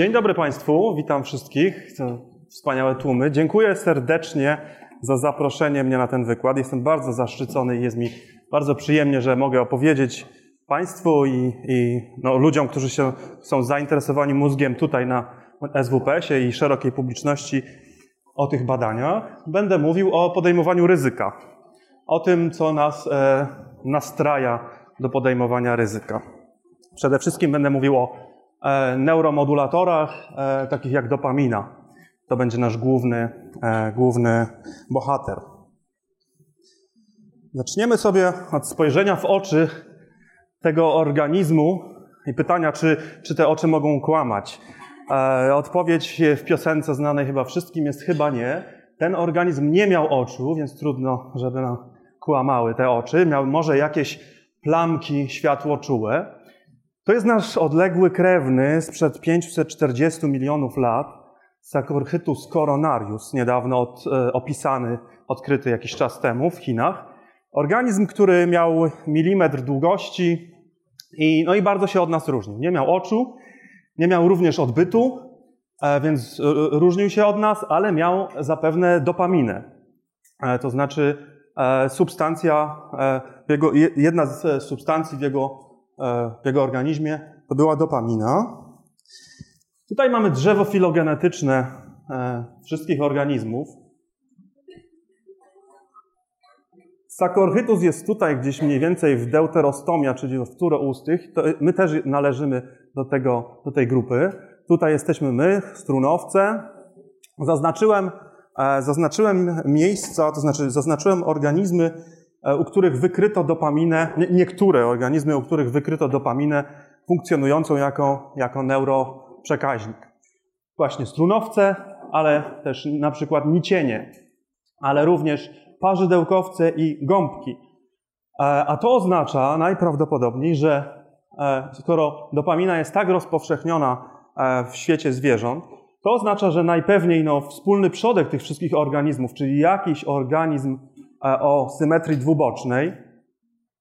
Dzień dobry Państwu, witam wszystkich. Wspaniałe tłumy. Dziękuję serdecznie za zaproszenie mnie na ten wykład. Jestem bardzo zaszczycony i jest mi bardzo przyjemnie, że mogę opowiedzieć Państwu i, i no, ludziom, którzy się, są zainteresowani mózgiem tutaj na SWPS-ie i szerokiej publiczności o tych badaniach. Będę mówił o podejmowaniu ryzyka, o tym, co nas e, nastraja do podejmowania ryzyka. Przede wszystkim będę mówił o neuromodulatorach, e, takich jak dopamina. To będzie nasz główny, e, główny bohater. Zaczniemy sobie od spojrzenia w oczy tego organizmu i pytania, czy, czy te oczy mogą kłamać. E, odpowiedź w piosence znanej chyba wszystkim jest chyba nie. Ten organizm nie miał oczu, więc trudno, żeby nam kłamały te oczy. Miał może jakieś plamki światłoczułe. To jest nasz odległy krewny sprzed 540 milionów lat, Saccharhytus coronarius, niedawno od, e, opisany, odkryty jakiś czas temu w Chinach. Organizm, który miał milimetr długości i, no i bardzo się od nas różnił. Nie miał oczu, nie miał również odbytu, e, więc e, różnił się od nas, ale miał zapewne dopaminę. To znaczy substancja, jedna z substancji w jego, w jego organizmie to była dopamina. Tutaj mamy drzewo filogenetyczne wszystkich organizmów. Sakorchytus jest tutaj gdzieś mniej więcej w deuterostomia, czyli w turoustych. To my też należymy do, tego, do tej grupy. Tutaj jesteśmy my, strunowce. Zaznaczyłem, e, zaznaczyłem miejsca, to znaczy zaznaczyłem organizmy, e, u których wykryto dopaminę, niektóre organizmy, u których wykryto dopaminę funkcjonującą jako, jako neuroprzekaźnik. Właśnie strunowce, ale też na przykład nicienie, ale również parzydełkowce i gąbki. E, a to oznacza najprawdopodobniej, że e, skoro dopamina jest tak rozpowszechniona e, w świecie zwierząt, to oznacza, że najpewniej no, wspólny przodek tych wszystkich organizmów, czyli jakiś organizm o symetrii dwubocznej,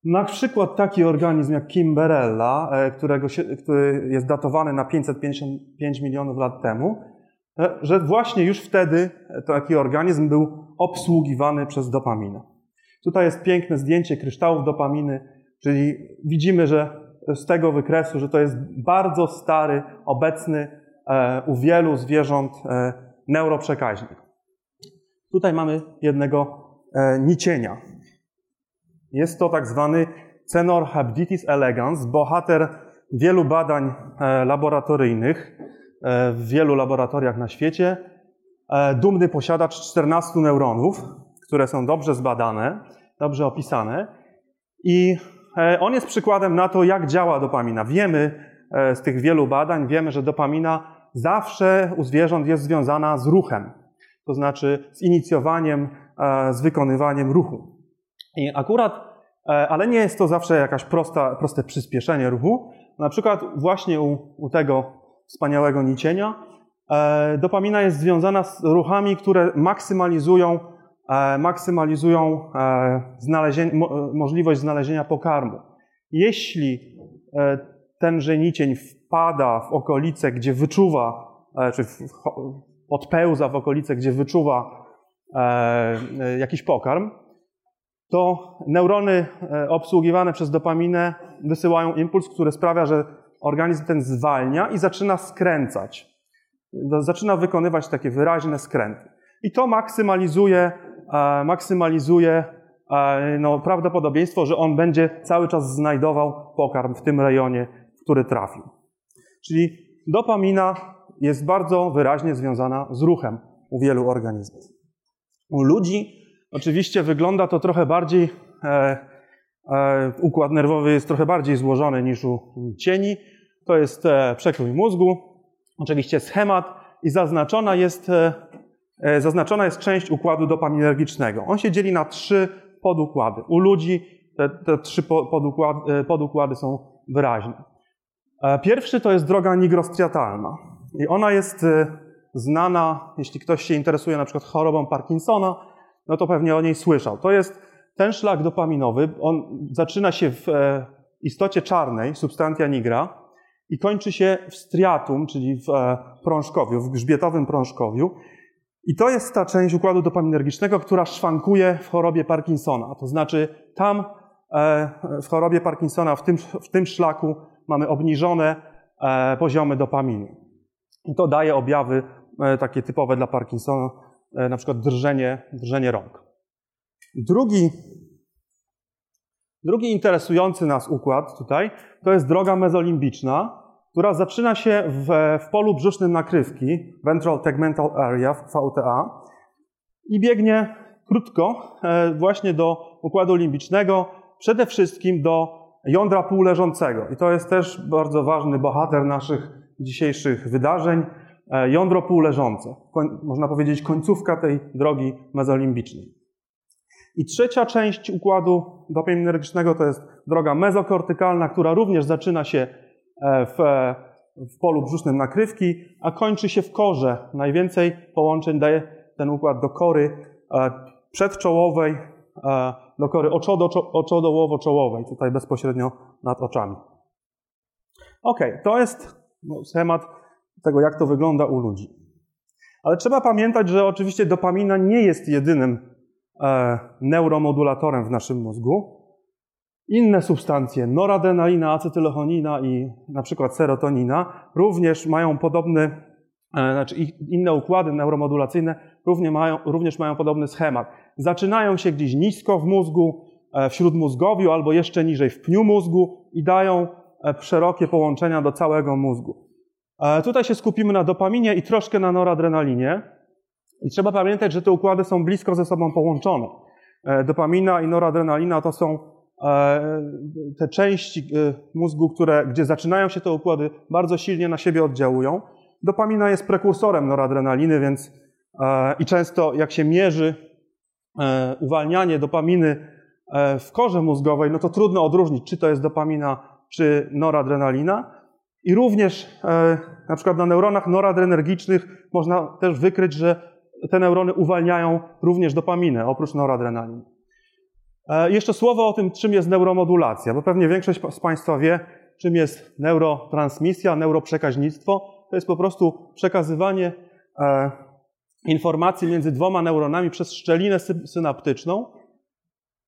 na przykład taki organizm jak Kimberella, którego się, który jest datowany na 555 milionów lat temu, że właśnie już wtedy taki organizm był obsługiwany przez dopaminę. Tutaj jest piękne zdjęcie kryształów dopaminy, czyli widzimy, że z tego wykresu, że to jest bardzo stary, obecny e, u wielu zwierząt e, neuroprzekaźnik. Tutaj mamy jednego e, nicienia. Jest to tak zwany Cenor habditis elegans, bohater wielu badań laboratoryjnych w wielu laboratoriach na świecie. E, dumny posiadacz 14 neuronów, które są dobrze zbadane, dobrze opisane. I e, on jest przykładem na to, jak działa dopamina. Wiemy e, z tych wielu badań, wiemy, że dopamina zawsze u zwierząt jest związana z ruchem, to znaczy z inicjowaniem, z wykonywaniem ruchu. I akurat, ale nie jest to zawsze jakaś prosta, proste przyspieszenie ruchu. Na przykład właśnie u, u tego wspaniałego nicienia E, dopamina jest związana z ruchami, które maksymalizują, e, maksymalizują e, możliwość znalezienia pokarmu. Jeśli ten żenicień wpada w okolice, gdzie wyczuwa, czy odpełza w okolice, gdzie wyczuwa jakiś pokarm, to neurony obsługiwane przez dopaminę wysyłają impuls, który sprawia, że organizm ten zwalnia i zaczyna skręcać zaczyna wykonywać takie wyraźne skręty. I to maksymalizuje, e, maksymalizuje e, no, prawdopodobieństwo, że on będzie cały czas znajdował pokarm w tym rejonie, w który trafił. Czyli dopamina jest bardzo wyraźnie związana z ruchem u wielu organizmów. U ludzi oczywiście wygląda to trochę bardziej, e, e, układ nerwowy jest trochę bardziej złożony niż u cieni. To jest e, przekrój mózgu, oczywiście schemat i zaznaczona jest, e, e, zaznaczona jest część układu dopaminergicznego. On się dzieli na trzy podukłady. U ludzi te, te trzy podukłady, e, podukłady są wyraźne. Pierwszy to jest droga nigrostriatalna. I ona jest znana, jeśli ktoś się interesuje na przykład chorobą Parkinsona, no to pewnie o niej słyszał. To jest ten szlak dopaminowy, on zaczyna się w istocie czarnej, substantia nigra, i kończy się w striatum, czyli w e, prążkowiu, w grzbietowym prążkowiu. I to jest ta część układu dopaminergicznego, która szwankuje w chorobie Parkinsona. To znaczy tam e, w chorobie Parkinsona, w tym, w tym szlaku mamy obniżone e, poziomy dopaminy. I to daje objawy takie typowe dla Parkinsona, na przykład drżenie, drżenie rąk. Drugi, drugi interesujący nas układ tutaj to jest droga mezolimbiczna, która zaczyna się w, w polu brzusznym nakrywki, Ventral Tegmental Area, VTA, i biegnie krótko e, właśnie do układu limbicznego, przede wszystkim do jądra półleżącego. I to jest też bardzo ważny bohater naszych dzisiejszych wydarzeń, e, jądro półleżące. Można powiedzieć końcówka tej drogi mezolimbicznej. I trzecia część układu dopaminergicznego to jest droga mezokortykalna, która również zaczyna się e, w, w polu brzusznym nakrywki, a kończy się w korze. Najwięcej połączeń daje ten układ do kory e, przedczołowej, e, do kory oczodołowo-czołowej, tutaj bezpośrednio nad oczami. Ok, to jest no, schemat tego, jak to wygląda u ludzi. Ale trzeba pamiętać, że oczywiście dopamina nie jest jedynym E, neuromodulatorem w naszym mózgu. Inne substancje, noradrenalina, acetylchonina i na przykład serotonina, również mają podobny, e, znaczy inne układy neuromodulacyjne również mają, również mają podobny schemat. Zaczynają się gdzieś nisko w mózgu, e, w śródmózgowiu albo jeszcze niżej w pniu mózgu i dają szerokie połączenia do całego mózgu. Tutaj się skupimy na dopaminie i troszkę na noradrenalinie. I trzeba pamiętać, że te układy są blisko ze sobą połączone. E, dopamina i noradrenalina to są e, te części e, mózgu, które, gdzie zaczynają się te układy, bardzo silnie na siebie oddziałują. Dopamina jest prekursorem noradrenaliny, więc i często jak się mierzy uwalnianie dopaminy w korze mózgowej, no to trudno odróżnić, czy to jest dopamina, czy noradrenalina. I również na przykład na neuronach noradrenergicznych można też wykryć, że te neurony uwalniają również dopaminę, oprócz noradrenaliny. E, jeszcze słowo o tym, czym jest neuromodulacja, bo pewnie większość z Państwa wie, czym jest neurotransmisja, neuroprzekaźnictwo. To jest po prostu przekazywanie e, informacji między dwoma neuronami przez szczelinę synaptyczną.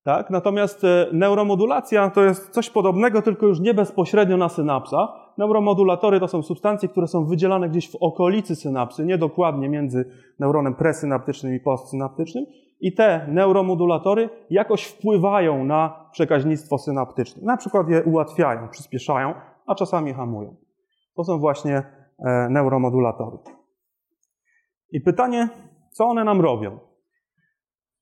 Tak? Natomiast e, neuromodulacja to jest coś podobnego, tylko już nie bezpośrednio na synapsach, Neuromodulatory to są substancje, które są wydzielane gdzieś w okolicy synapsy, nie dokładnie między neuronem presynaptycznym i postsynaptycznym. I te neuromodulatory jakoś wpływają na przekaźnictwo synaptyczne. Na przykład je ułatwiają, przyspieszają, a czasami hamują. To są właśnie e, neuromodulatory. I pytanie, co one nam robią?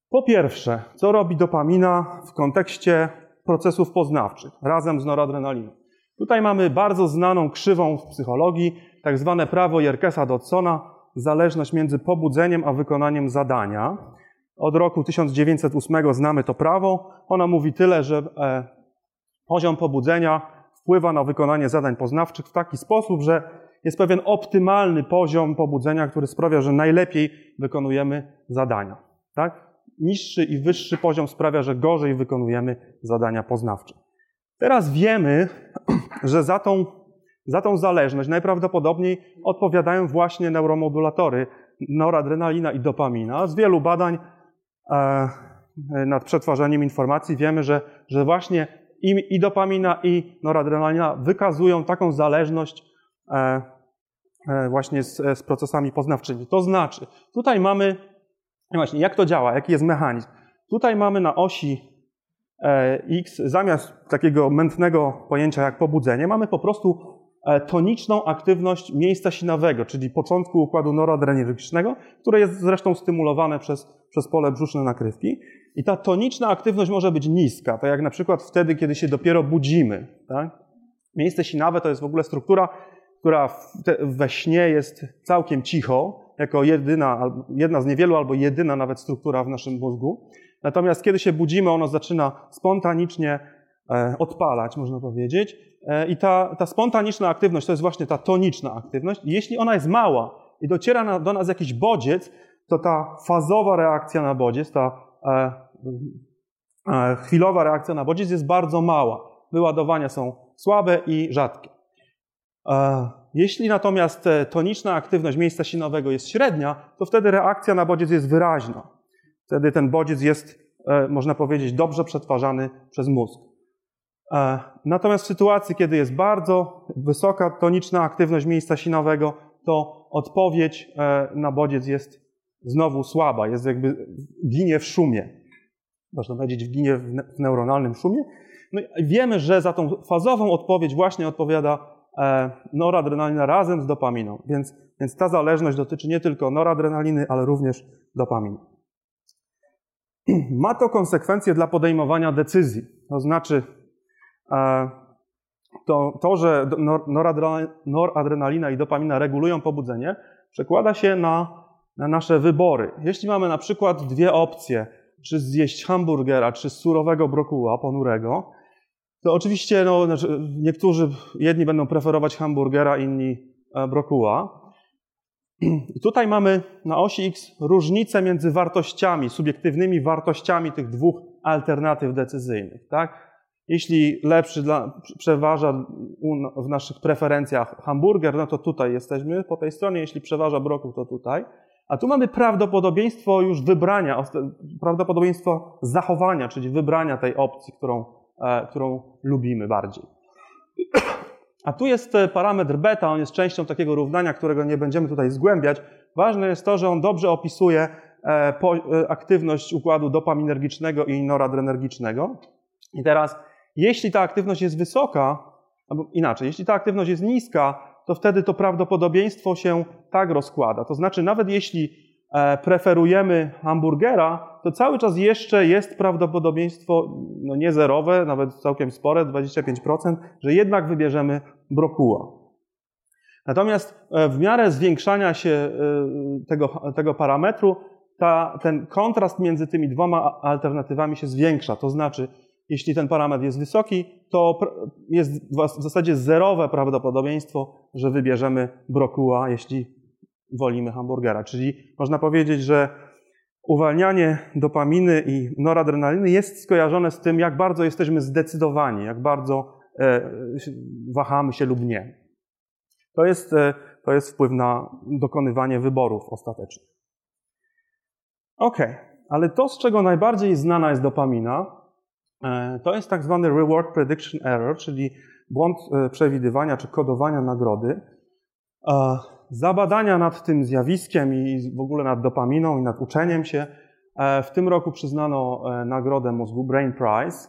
Po pierwsze, co robi dopamina w kontekście procesów poznawczych razem z noradrenaliną? Tutaj mamy bardzo znaną krzywą w psychologii, tak zwane prawo Jerkesa-Dodsona, zależność między pobudzeniem a wykonaniem zadania. Od roku 1908 znamy to prawo. Ona mówi tyle, że e, poziom pobudzenia wpływa na wykonanie zadań poznawczych w taki sposób, że jest pewien optymalny poziom pobudzenia, który sprawia, że najlepiej wykonujemy zadania. Tak? Niższy i wyższy poziom sprawia, że gorzej wykonujemy zadania poznawcze. Teraz wiemy, że za tą, za tą zależność najprawdopodobniej odpowiadają właśnie neuromodulatory noradrenalina i dopamina. Z wielu badań e, nad przetwarzaniem informacji wiemy, że, że właśnie i, dopamina, i noradrenalina wykazują taką zależność e, e, właśnie z, z procesami poznawczymi. To znaczy, tutaj mamy, właśnie, jak to działa, jaki jest mechanizm. Tutaj mamy na osi X, zamiast takiego mętnego pojęcia jak pobudzenie, mamy po prostu e, toniczną aktywność miejsca sinawego, czyli początku układu noradrenergicznego, które jest zresztą stymulowane przez, przez pole brzuszne nakrywki. I ta toniczna aktywność może być niska, tak jak na przykład wtedy, kiedy się dopiero budzimy. Tak? Miejsce sinawe to jest w ogóle struktura, która we śnie jest całkiem cicho, jako jedyna, jedna z niewielu albo jedyna nawet struktura w naszym mózgu. Natomiast kiedy się budzimy, ono zaczyna spontanicznie e, odpalać, można powiedzieć. E, I ta, ta spontaniczna aktywność to jest właśnie ta toniczna aktywność. Jeśli ona jest mała i dociera do nas jakiś bodziec, to ta fazowa reakcja na bodziec, ta e, chwilowa reakcja na bodziec jest bardzo mała. Wyładowania są słabe i rzadkie. Jeśli natomiast toniczna aktywność miejsca sinowego jest średnia, to wtedy reakcja na bodziec jest wyraźna. Wtedy ten bodziec jest, można powiedzieć, dobrze przetwarzany przez mózg. Natomiast w sytuacji, kiedy jest bardzo wysoka toniczna aktywność miejsca sinowego, to odpowiedź na bodziec jest znowu słaba, jest jakby ginie w szumie. Można powiedzieć, ginie w neuronalnym szumie. No wiemy, że za tą fazową odpowiedź właśnie odpowiada e, noradrenalina razem z dopaminą. Więc, więc ta zależność dotyczy nie tylko noradrenaliny, ale również dopaminy. Ma to konsekwencje dla podejmowania decyzji. To znaczy, e, to, to że noradrenalina i dopamina regulują pobudzenie, przekłada się na na nasze wybory. Jeśli mamy na przykład dwie opcje, czy zjeść hamburgera, czy surowego brokuła ponurego, to oczywiście no, znaczy, niektórzy, jedni będą preferować hamburgera, inni e, brokuła. I tutaj mamy na osi X różnicę między wartościami, subiektywnymi wartościami tych dwóch alternatyw decyzyjnych. Tak? Jeśli lepszy dla, przeważa w naszych preferencjach hamburger, no to tutaj jesteśmy po tej stronie. Jeśli przeważa brokuł, to tutaj. A tu mamy prawdopodobieństwo już wybrania, prawdopodobieństwo zachowania, czyli wybrania tej opcji, którą, e, którą lubimy bardziej. A tu jest e, parametr beta, on jest częścią takiego równania, którego nie będziemy tutaj zgłębiać. Ważne jest to, że on dobrze opisuje e, aktywność układu dopaminergicznego i noradrenergicznego. I teraz, jeśli ta aktywność jest wysoka, albo inaczej, jeśli ta aktywność jest niska, to wtedy to prawdopodobieństwo się tak rozkłada. To znaczy, nawet jeśli e, preferujemy hamburgera, to cały czas jeszcze jest prawdopodobieństwo, no nie zerowe, nawet całkiem spore, 25%, że jednak wybierzemy brokuła. Natomiast e, w miarę zwiększania się e, tego, tego parametru, ta, ten kontrast między tymi dwoma alternatywami się zwiększa. To znaczy, jeśli ten parametr jest wysoki, to jest w zasadzie zerowe prawdopodobieństwo, że wybierzemy brokuła, jeśli wolimy hamburgera. Czyli można powiedzieć, że uwalnianie dopaminy i noradrenaliny jest skojarzone z tym, jak bardzo jesteśmy zdecydowani, jak bardzo e, wahamy się lub nie. To jest, e, to jest wpływ na dokonywanie wyborów ostatecznych. Ok, ale to, z czego najbardziej znana jest dopamina, E, to jest tak zwany reward prediction error, czyli błąd przewidywania czy kodowania nagrody. E, Zabadania nad tym zjawiskiem i w ogóle nad dopaminą i nad uczeniem się w tym roku przyznano nagrodę mózgu Brain Prize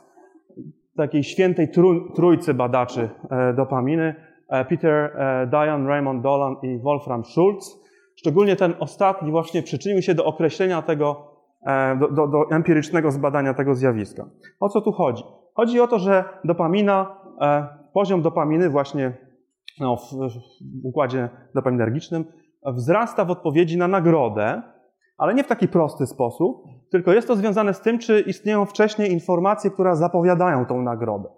takiej świętej trójcy badaczy dopaminy Peter, Diane, Raymond Dolan i Wolfram Schulz. Szczególnie ten ostatni właśnie przyczynił się do określenia tego E, do, do, do empirycznego zbadania tego zjawiska. O co tu chodzi? Chodzi o to, że dopamina, e, poziom dopaminy właśnie no, w, w układzie dopaminergicznym wzrasta w odpowiedzi na nagrodę, ale nie w taki prosty sposób, tylko jest to związane z tym, czy istnieją wcześniej informacje, które zapowiadają tą nagrodę.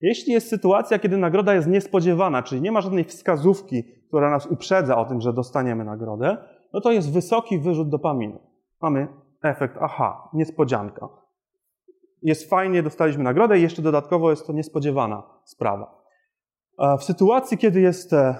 Jeśli jest sytuacja, kiedy nagroda jest niespodziewana, czyli nie ma żadnej wskazówki, która nas uprzedza o tym, że dostaniemy nagrodę, no to jest wysoki wyrzut dopaminy. Mamy efekt aha, niespodzianka. Jest fajnie, dostaliśmy nagrodę i jeszcze dodatkowo jest to niespodziewana sprawa. W sytuacji, kiedy jest e,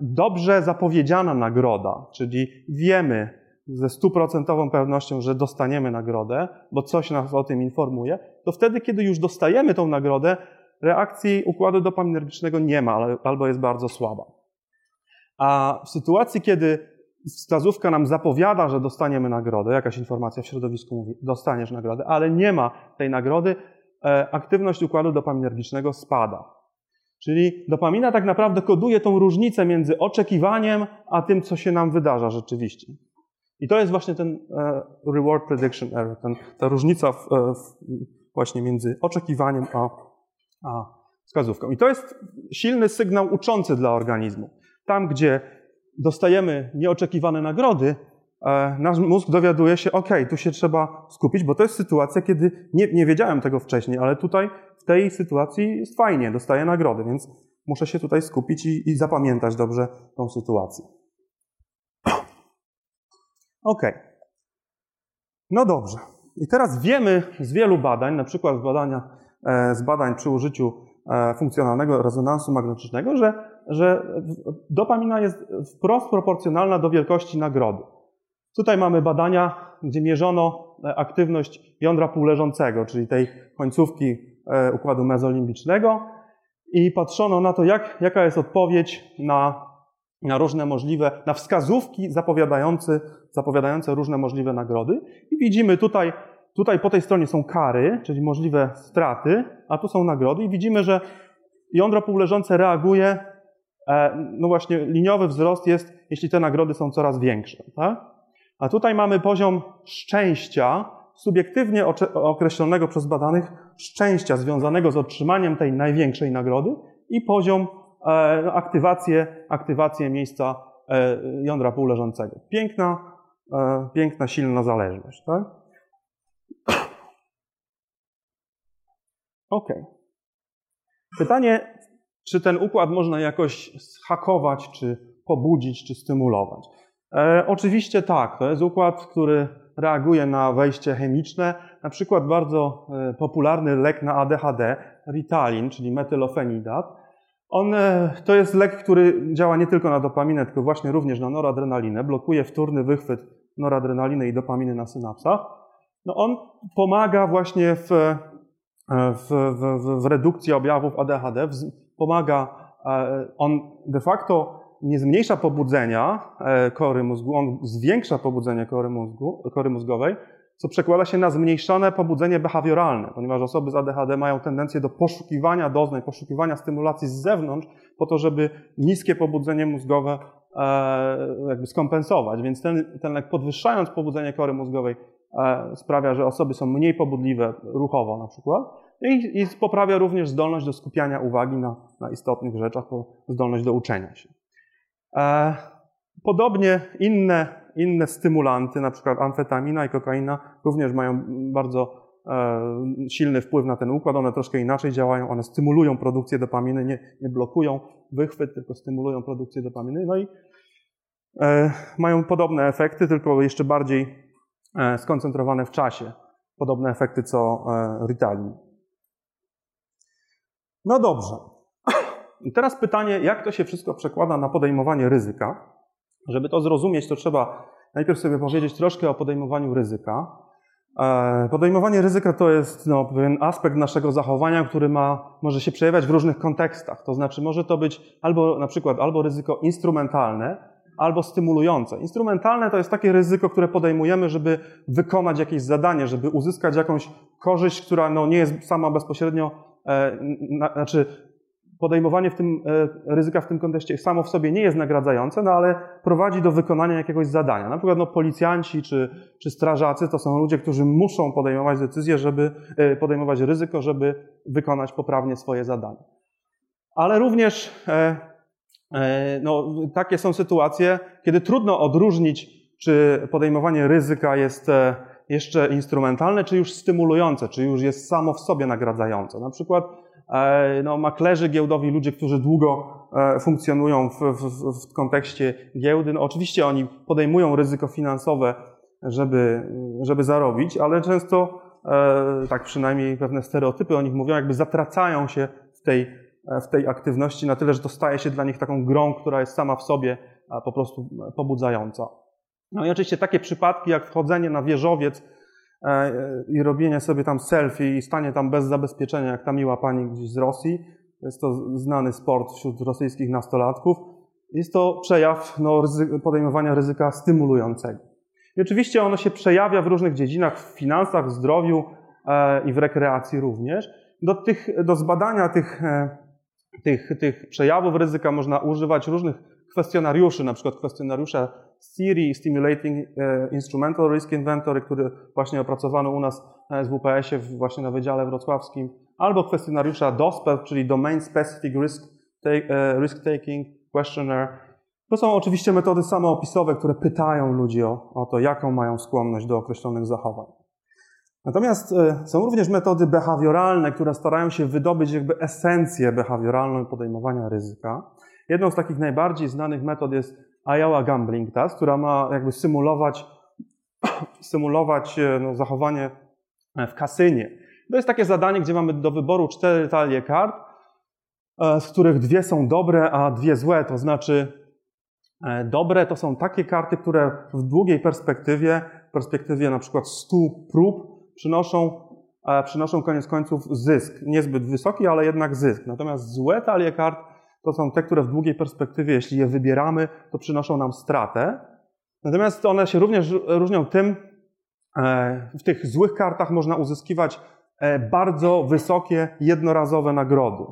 dobrze zapowiedziana nagroda, czyli wiemy ze stuprocentową pewnością, że dostaniemy nagrodę, bo coś nas o tym informuje, to wtedy, kiedy już dostajemy tą nagrodę, reakcji układu dopaminergicznego nie ma albo jest bardzo słaba. A w sytuacji, kiedy wskazówka nam zapowiada, że dostaniemy nagrodę, jakaś informacja w środowisku mówi, dostaniesz nagrodę, ale nie ma tej nagrody, e, aktywność układu dopaminergicznego spada. Czyli dopamina tak naprawdę koduje tą różnicę między oczekiwaniem, a tym, co się nam wydarza rzeczywiście. I to jest właśnie ten e, reward prediction error, ten, ta różnica w, e, w, właśnie między oczekiwaniem a, a wskazówką. I to jest silny sygnał uczący dla organizmu. Tam, gdzie dostajemy nieoczekiwane nagrody, nasz mózg dowiaduje się, ok, tu się trzeba skupić, bo to jest sytuacja, kiedy nie, nie wiedziałem tego wcześniej, ale tutaj tej sytuacji jest fajnie, dostaję nagrody, więc muszę się tutaj skupić i, i zapamiętać dobrze tą sytuację. Ok. No dobrze. I teraz wiemy z wielu badań, na przykład z, badania, e, z badań przy użyciu e, funkcjonalnego rezonansu magnetycznego, że że dopamina jest wprost proporcjonalna do wielkości nagrody. Tutaj mamy badania, gdzie mierzono aktywność jądra półleżącego, czyli tej końcówki e, układu mezolimbicznego i patrzono na to, jak, jaka jest odpowiedź na, na różne możliwe, na wskazówki zapowiadające, zapowiadające różne możliwe nagrody. I widzimy tutaj, tutaj po tej stronie są kary, czyli możliwe straty, a tu są nagrody i widzimy, że jądro półleżące reaguje, e, no właśnie liniowy wzrost jest, jeśli te nagrody są coraz większe. Tak? A tutaj mamy poziom szczęścia, subiektywnie określonego przez badanych szczęścia związanego z otrzymaniem tej największej nagrody i poziom e, aktywację, aktywację miejsca e, jądra półleżącego. Piękna, e, piękna, silna zależność. Tak? Ok. Pytanie, czy ten układ można jakoś zhakować, czy pobudzić, czy stymulować? Oczywiście tak, to jest układ, który reaguje na wejście chemiczne. Na przykład bardzo e, popularny lek na ADHD, Ritalin, czyli metylofenidat. On e, to jest lek, który działa nie tylko na dopaminę, tylko właśnie również na noradrenalinę. Blokuje wtórny wychwyt noradrenaliny i dopaminy na synapsach. No on pomaga właśnie w, e, w, w, w redukcji objawów ADHD, pomaga, on de facto nie zmniejsza pobudzenia e, kory mózgu, on zwiększa pobudzenie kory, mózgu, kory mózgowej, co przekłada się na zmniejszone pobudzenie behawioralne, ponieważ osoby z ADHD mają tendencję do poszukiwania doznań, poszukiwania stymulacji z zewnątrz, po to, żeby niskie pobudzenie mózgowe e, jakby skompensować. Więc ten, ten lek podwyższając pobudzenie kory mózgowej e, sprawia, że osoby są mniej pobudliwe ruchowo na przykład i, i poprawia również zdolność do skupiania uwagi na, na istotnych rzeczach, zdolność do uczenia się. E, podobnie inne, inne stymulanty, na przykład amfetamina i kokaina, również mają bardzo e, silny wpływ na ten układ. One troszkę inaczej działają, one stymulują produkcję dopaminy, nie, nie blokują wychwyt, tylko stymulują produkcję dopaminy. No i e, mają podobne efekty, tylko jeszcze bardziej skoncentrowane w czasie. Podobne efekty co Ritalin. No dobrze. I teraz pytanie, jak to się wszystko przekłada na podejmowanie ryzyka? Żeby to zrozumieć, to trzeba najpierw sobie powiedzieć troszkę o podejmowaniu ryzyka. E, podejmowanie ryzyka to jest no, pewien aspekt naszego zachowania, który ma, może się przejawiać w różnych kontekstach. To znaczy, może to być albo na przykład albo ryzyko instrumentalne, albo stymulujące. Instrumentalne to jest takie ryzyko, które podejmujemy, żeby wykonać jakieś zadanie, żeby uzyskać jakąś korzyść, która no, nie jest sama bezpośrednio, e, na, znaczy podejmowanie w tym, e, ryzyka w tym kontekście samo w sobie nie jest nagradzające, no ale prowadzi do wykonania jakiegoś zadania. Na przykład no, policjanci czy, czy strażacy to są ludzie, którzy muszą podejmować decyzje, żeby e, podejmować ryzyko, żeby wykonać poprawnie swoje zadanie. Ale również e, no, takie są sytuacje, kiedy trudno odróżnić, czy podejmowanie ryzyka jest jeszcze instrumentalne, czy już stymulujące, czy już jest samo w sobie nagradzające. Na przykład no, maklerzy giełdowi, ludzie, którzy długo e, funkcjonują w, w, w kontekście giełdy, no, oczywiście oni podejmują ryzyko finansowe, żeby, żeby zarobić, ale często, e, tak przynajmniej pewne stereotypy o nich mówią, jakby zatracają się w tej, w tej aktywności na tyle, że to staje się dla nich taką grą, która jest sama w sobie po prostu pobudzająca. No i oczywiście takie przypadki jak wchodzenie na wieżowiec E, i robienie sobie tam selfie i stanie tam bez zabezpieczenia, jak ta miła pani gdzieś z Rosji. Jest to znany sport wśród rosyjskich nastolatków. Jest to przejaw no, podejmowania ryzyka stymulującego. I oczywiście ono się przejawia w różnych dziedzinach, w finansach, w zdrowiu e, i w rekreacji również. Do, tych, do zbadania tych, e, tych, tych przejawów ryzyka można używać różnych kwestionariuszy, na przykład kwestionariusza Siri Stimulating e, Instrumental Risk Inventory, który właśnie opracowano u nas na SWPS-ie, właśnie na Wydziale Wrocławskim, albo kwestionariusza DOSPER, czyli Domain Specific Risk, e, Risk Taking Questionnaire. To są oczywiście metody samoopisowe, które pytają ludzi o, o to, jaką mają skłonność do określonych zachowań. Natomiast e, są również metody behawioralne, które starają się wydobyć jakby esencję behawioralną podejmowania ryzyka. Jedną z takich najbardziej znanych metod jest Iowa Gambling Task, która ma jakby symulować, symulować e, no, zachowanie w kasynie. To jest takie zadanie, gdzie mamy do wyboru cztery talie kart e, z których dwie są dobre, a dwie złe. To znaczy, e, dobre to są takie karty, które w długiej perspektywie, perspektywie na przykład 100 prób, przynoszą, e, przynoszą koniec końców zysk. Niezbyt wysoki, ale jednak zysk. Natomiast złe talie kart to są te, które w długiej perspektywie, jeśli je wybieramy, to przynoszą nam stratę. Natomiast one się również różnią tym, w tych złych kartach można uzyskiwać E, bardzo wysokie, jednorazowe nagrody.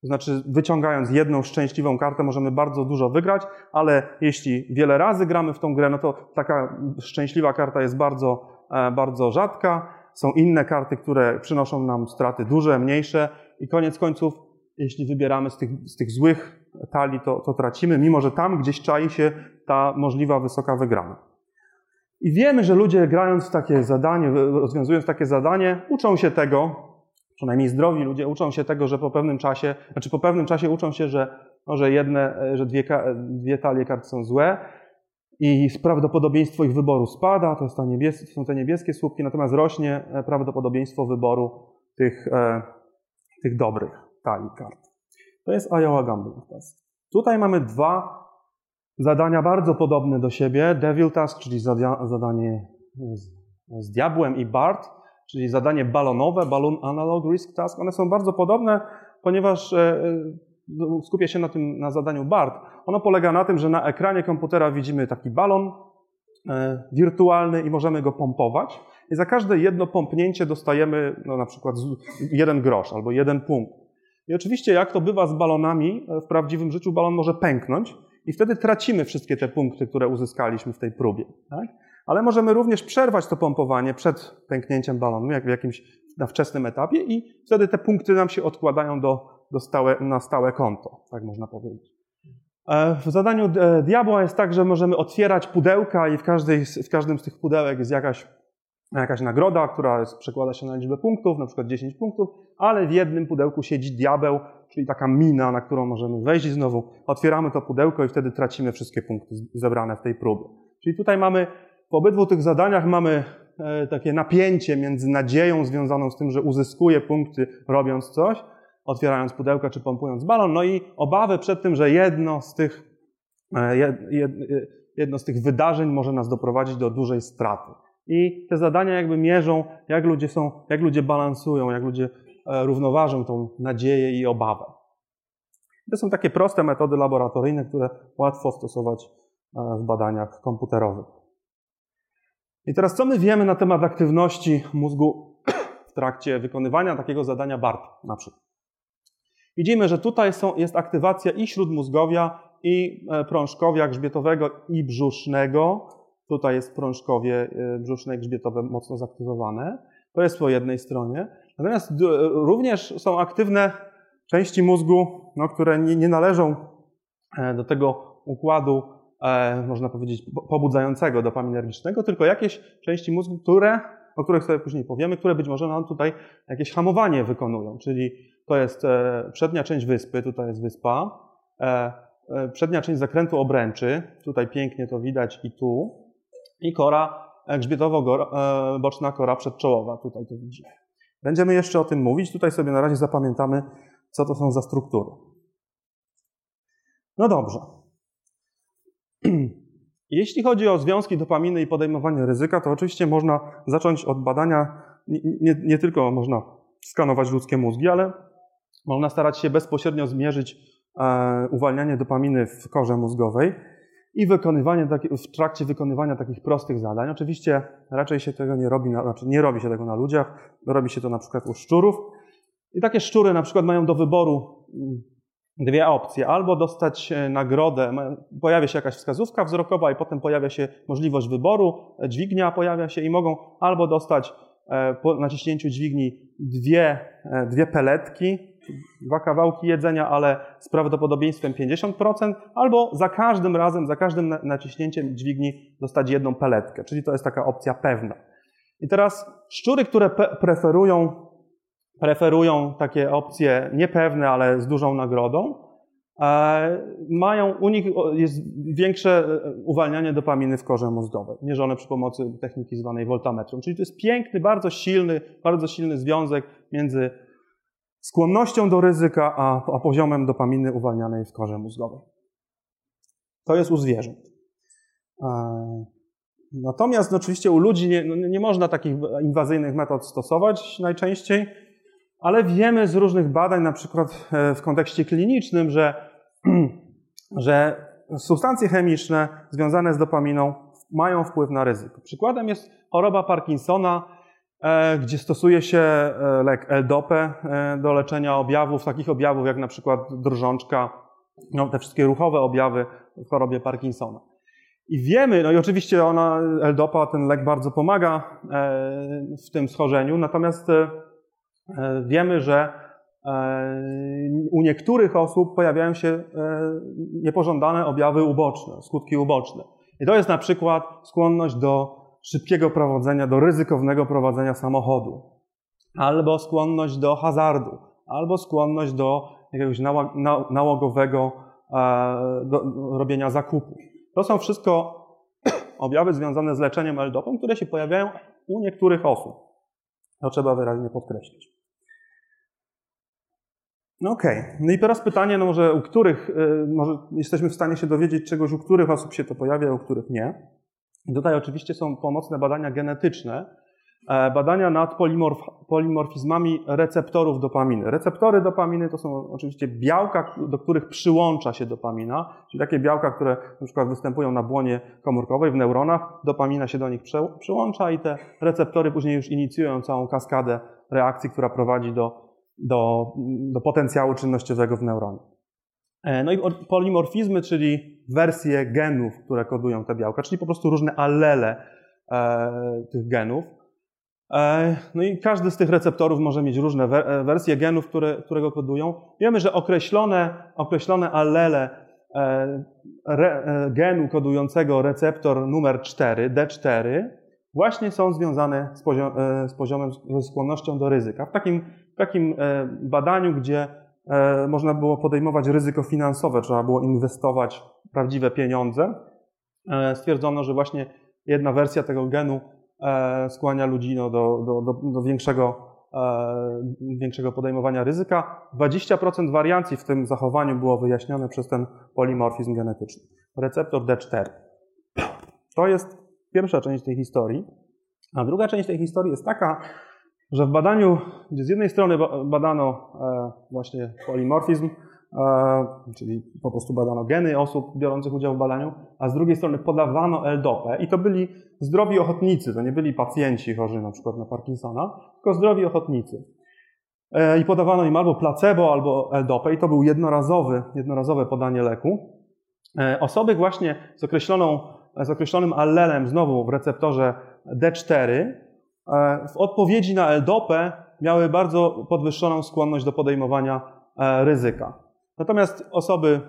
To znaczy, wyciągając jedną szczęśliwą kartę, możemy bardzo dużo wygrać, ale jeśli wiele razy gramy w tą grę, no to taka szczęśliwa karta jest bardzo, e, bardzo rzadka. Są inne karty, które przynoszą nam straty duże, mniejsze i koniec końców, jeśli wybieramy z tych, z tych złych talii, to, to tracimy, mimo że tam gdzieś czai się ta możliwa wysoka wygrana. I wiemy, że ludzie grając w takie zadanie, rozwiązując takie zadanie, uczą się tego, przynajmniej zdrowi ludzie uczą się tego, że po pewnym czasie, znaczy po pewnym czasie uczą się, że, no, że jedne, że dwie, dwie talie kart są złe i prawdopodobieństwo ich wyboru spada, to, jest niebies, są te niebieskie słupki, natomiast rośnie prawdopodobieństwo wyboru tych, e, tych dobrych talii kart. To jest Iowa Gambling Test. Tutaj mamy dwa zadania bardzo podobne do siebie. Devil Task, czyli zadanie z, z diabłem i Bart, czyli zadanie balonowe, Balloon Analog Risk Task. One są bardzo podobne, ponieważ e, e, skupię się na tym, na zadaniu BART. Ono polega na tym, że na ekranie komputera widzimy taki balon e, wirtualny i możemy go pompować. I za każde jedno pompnięcie dostajemy no, na przykład jeden grosz albo jeden punkt. I oczywiście, jak to bywa z balonami, w prawdziwym życiu balon może pęknąć i wtedy tracimy wszystkie te punkty, które uzyskaliśmy w tej próbie. Tak? Ale możemy również przerwać to pompowanie przed pęknięciem balonu, jak w jakimś na wczesnym etapie i wtedy te punkty nam się odkładają do, do stałe, na stałe konto, tak można powiedzieć. E, w zadaniu e, diabła jest tak, że możemy otwierać pudełka i w, każdej, w każdym z tych pudełek jest jakaś, jakaś nagroda, która przekłada się na liczbę punktów, na przykład 10 punktów, ale w jednym pudełku siedzi diabeł, czyli taka mina, na którą możemy wejść i znowu otwieramy to pudełko i wtedy tracimy wszystkie punkty zebrane w tej próbie. Czyli tutaj mamy, w obydwu tych zadaniach mamy e, takie napięcie między nadzieją związaną z tym, że uzyskuję punkty robiąc coś, otwierając pudełka czy pompując balon, no i obawę przed tym, że jedno z tych, e, jedno z tych wydarzeń może nas doprowadzić do dużej straty. I te zadania jakby mierzą, jak ludzie są, jak ludzie balansują, jak ludzie E, równoważą tą nadzieję i obawę. To są takie proste metody laboratoryjne, które łatwo stosować e, w badaniach komputerowych. I teraz co my wiemy na temat aktywności mózgu w trakcie wykonywania takiego zadania BART na przykład? Widzimy, że tutaj są, jest aktywacja i śródmózgowia, i e, prążkowia grzbietowego, i brzusznego. Tutaj jest prążkowie brzuszne i grzbietowe mocno zaktywowane. To jest po jednej stronie. Natomiast również są aktywne części mózgu, no, które nie, nie należą e, do tego układu, e, można powiedzieć, pobudzającego dopaminergicznego, tylko jakieś części mózgu, które, o których sobie później powiemy, które być może nam tutaj jakieś hamowanie wykonują. Czyli to jest e, przednia część wyspy, tutaj jest wyspa, przednia część zakrętu obręczy, tutaj pięknie to widać i tu, i kora grzbietowo-boczna kora przedczołowa, tutaj to widzimy. Będziemy jeszcze o tym mówić. Tutaj sobie na razie zapamiętamy, co to są za struktury. No dobrze. Jeśli chodzi o związki dopaminy i podejmowanie ryzyka, to oczywiście można zacząć od badania, nie, nie, tylko można skanować ludzkie mózgi, ale można starać się bezpośrednio zmierzyć e, uwalnianie dopaminy w korze mózgowej i wykonywanie w trakcie wykonywania takich prostych zadań. Oczywiście raczej się tego nie robi, na, znaczy nie robi się tego na ludziach, robi się to na przykład u szczurów. I takie szczury na przykład mają do wyboru mm, dwie opcje. Albo dostać e, nagrodę, pojawia się jakaś wskazówka wzrokowa i potem pojawia się możliwość wyboru, e, dźwignia pojawia się i mogą albo dostać e, po naciśnięciu dźwigni dwie, dwie peletki, dwa kawałki jedzenia, ale z prawdopodobieństwem 50%, albo za każdym razem, za każdym naciśnięciem dźwigni dostać jedną peletkę, czyli to jest taka opcja pewna. I teraz szczury, które preferują, preferują takie opcje niepewne, ale z dużą nagrodą, e, mają, u nich jest większe e, uwalnianie dopaminy w korze mózgowej, mierzone przy pomocy techniki zwanej voltametrą. Czyli to jest piękny, bardzo silny, bardzo silny związek między skłonnością do ryzyka, a, a poziomem dopaminy uwalnianej w korze mózgowej. To jest u zwierząt. Natomiast no, oczywiście u ludzi nie, no, nie można takich inwazyjnych metod stosować najczęściej, ale wiemy z różnych badań, na przykład e, w kontekście klinicznym, że, że substancje chemiczne związane z dopaminą mają wpływ na ryzyko. Przykładem jest choroba Parkinsona, e, gdzie stosuje się e, lek L-dopę do leczenia objawów, takich objawów jak na przykład drżączka, no, te wszystkie ruchowe objawy w chorobie Parkinsona. I wiemy, no i oczywiście ona, L-dopa, ten lek bardzo pomaga w tym schorzeniu, natomiast E, wiemy, że e, u niektórych osób pojawiają się e, niepożądane objawy uboczne, skutki uboczne. I to jest na przykład skłonność do szybkiego prowadzenia, do ryzykownego prowadzenia samochodu, albo skłonność do hazardu, albo skłonność do jakiegoś nałogowego do robienia zakupów. To są wszystko objawy związane z leczeniem L-dopą, które się pojawiają u niektórych osób. To trzeba wyraźnie podkreślić. No okej. Okay. No i teraz pytanie, no może u których, y, może jesteśmy w stanie się dowiedzieć czegoś, u których osób się to pojawia, u których nie. Tutaj oczywiście są pomocne badania genetyczne, e, badania nad polimorf, polimorfizmami receptorów dopaminy. Receptory dopaminy to są oczywiście białka, do których przyłącza się dopamina, czyli takie białka, które na przykład występują na błonie komórkowej, w neuronach, dopamina się do nich przyłącza i te receptory później już inicjują całą kaskadę reakcji, która prowadzi do do, do potencjału czynnościowego w neuronie. E, no i polimorfizmy, czyli wersje genów, które kodują te białka, czyli po prostu różne allele e, tych genów. E, no i każdy z tych receptorów może mieć różne wersje genów, które, które go kodują. Wiemy, że określone, określone allele genu kodującego receptor numer 4, D4, właśnie są związane z, z poziomem, ze skłonnością do ryzyka. W takim w takim badaniu, gdzie można było podejmować ryzyko finansowe, trzeba było inwestować prawdziwe pieniądze, e, stwierdzono, że właśnie jedna wersja tego genu skłania ludzi no, do, do, do, do większego, większego podejmowania ryzyka. 20% wariancji w tym zachowaniu było wyjaśnione przez ten polimorfizm genetyczny. Receptor D4. To jest pierwsza część tej historii. A druga część tej historii jest taka, że w badaniu, gdzie z jednej strony badano e, właśnie polimorfizm, e, czyli po prostu badano geny osób biorących udział w badaniu, a z drugiej strony podawano L-dopę i to byli zdrowi ochotnicy, to nie byli pacjenci chorzy na przykład na Parkinsona, tylko zdrowi ochotnicy. E, I podawano im albo placebo, albo L-dopę i to był jednorazowy, jednorazowe podanie leku. Osoby właśnie z, określoną, z określonym allelem znowu w receptorze D4 E, w odpowiedzi na L-dopę miały bardzo podwyższoną skłonność do podejmowania e, ryzyka. Natomiast osoby,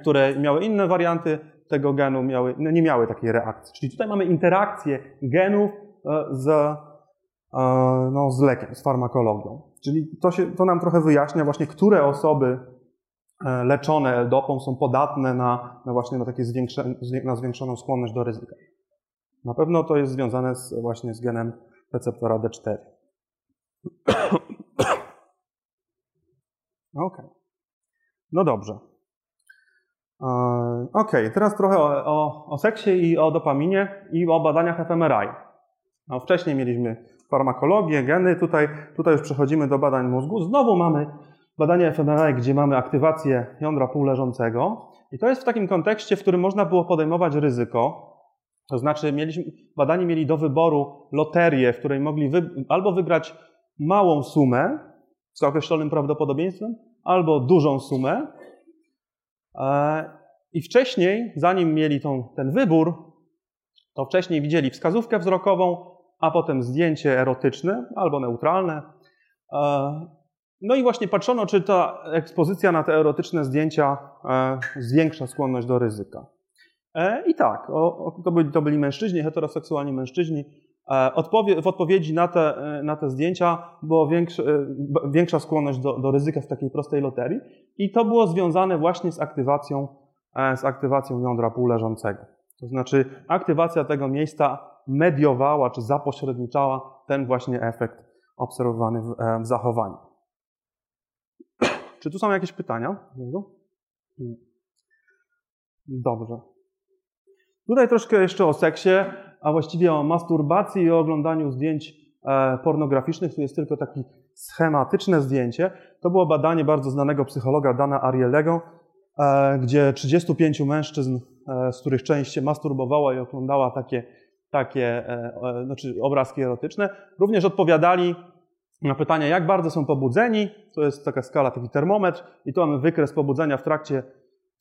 które miały inne warianty tego genu, miały, no nie miały takiej reakcji. Czyli tutaj mamy interakcję genów e, z, no, z lekiem, z farmakologią. Czyli to, się, to nam trochę wyjaśnia właśnie, które osoby leczone L-dopą są podatne na, na właśnie na takie na zwiększoną skłonność do ryzyka. Na pewno to jest związane z, właśnie z genem receptora D4. ok. No dobrze. E, ok, teraz trochę o, o, o, seksie i o dopaminie i o badaniach fMRI. No, wcześniej mieliśmy farmakologię, geny, tutaj, tutaj już przechodzimy do badań mózgu. Znowu mamy badanie fMRI, gdzie mamy aktywację jądra półleżącego. I to jest w takim kontekście, w którym można było podejmować ryzyko, to znaczy, mieliśmy, badani mieli do wyboru loterię, w której mogli wy, albo wygrać małą sumę z określonym prawdopodobieństwem, albo dużą sumę. E, I wcześniej, zanim mieli tą, ten wybór, to wcześniej widzieli wskazówkę wzrokową, a potem zdjęcie erotyczne albo neutralne. E, no i właśnie patrzono, czy ta ekspozycja na te erotyczne zdjęcia e, zwiększa skłonność do ryzyka. E, I tak, to byli, to byli mężczyźni, heteroseksualni mężczyźni. E, odpowie, w odpowiedzi na te, e, na te zdjęcia była większa, większa skłonność do, do ryzyka w takiej prostej loterii i to było związane właśnie z aktywacją, z aktywacją jądra półleżącego. To znaczy aktywacja tego miejsca mediowała czy zapośredniczała ten właśnie efekt obserwowany w, w zachowaniu. Czy tu są jakieś pytania? Dobrze. Tutaj troszkę jeszcze o seksie, a właściwie o masturbacji i o oglądaniu zdjęć e, pornograficznych. Tu jest tylko takie schematyczne zdjęcie. To było badanie bardzo znanego psychologa Dana Arielego, e, gdzie 35 mężczyzn, e, z których część się masturbowała i oglądała takie, takie znaczy obrazki erotyczne, również odpowiadali na pytanie, jak bardzo są pobudzeni. To jest taka skala, taki termometr i tu mamy wykres pobudzenia w trakcie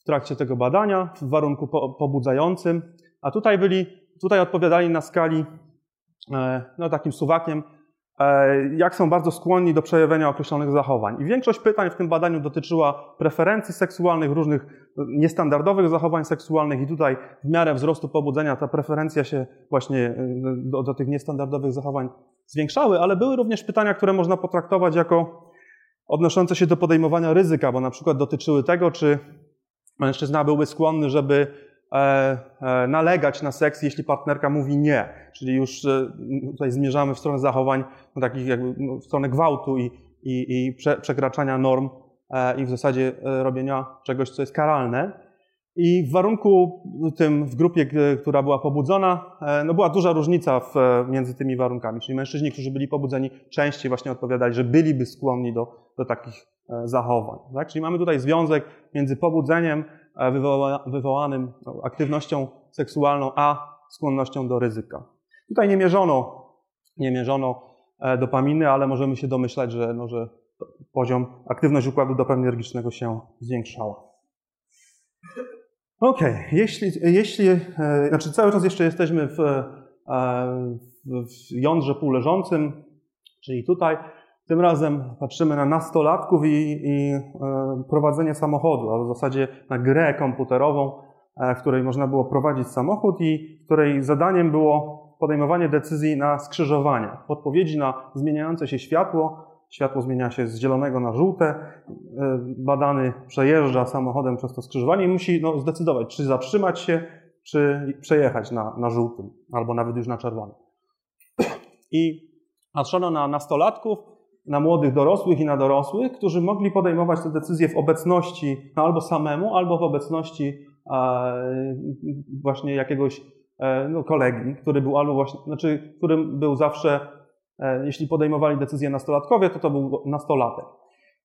w trakcie tego badania w warunku po, pobudzającym, a tutaj byli, tutaj odpowiadali na skali, e, no takim suwakiem, e, jak są bardzo skłonni do przejawienia określonych zachowań. I większość pytań w tym badaniu dotyczyła preferencji seksualnych, różnych niestandardowych zachowań seksualnych i tutaj w miarę wzrostu pobudzenia ta preferencja się właśnie e, do, do tych niestandardowych zachowań zwiększały, ale były również pytania, które można potraktować jako odnoszące się do podejmowania ryzyka, bo na przykład dotyczyły tego, czy mężczyzna byłby skłonny, żeby e, e, nalegać na seks, jeśli partnerka mówi nie. Czyli już e, tutaj zmierzamy w stronę zachowań no, takich jakby no, w stronę gwałtu i, i, i prze, przekraczania norm i w zasadzie robienia czegoś, co jest karalne. I w warunku tym, w grupie, która była pobudzona, no była duża różnica w, między tymi warunkami. Czyli mężczyźni, którzy byli pobudzeni, częściej właśnie odpowiadali, że byliby skłonni do, do takich zachowań. Tak? Czyli mamy tutaj związek między pobudzeniem e, wywoła, wywołanym no, aktywnością seksualną, a skłonnością do ryzyka. Tutaj nie mierzono, nie mierzono e, dopaminy, ale możemy się domyślać, że, no, że poziom, aktywność układu dopaminergicznego się zwiększała. Ok, jeśli, jeśli znaczy cały czas jeszcze jesteśmy w, w jądrze półleżącym, czyli tutaj, tym razem patrzymy na nastolatków i, i e, prowadzenie samochodu, a w zasadzie na grę komputerową, e, w której można było prowadzić samochód i której zadaniem było podejmowanie decyzji na skrzyżowaniach, odpowiedzi na zmieniające się światło. Światło zmienia się z zielonego na żółte. E, badany przejeżdża samochodem przez to skrzyżowanie i musi no, zdecydować, czy zatrzymać się, czy przejechać na, na żółtym, albo nawet już na czerwonym. I patrzono na nastolatków, na młodych dorosłych i na dorosłych, którzy mogli podejmować te decyzje w obecności no, albo samemu, albo w obecności e, właśnie jakiegoś e, no, kolegi, który był albo właśnie, znaczy, którym był zawsze, e, jeśli podejmowali decyzje nastolatkowie, to to był nastolatek.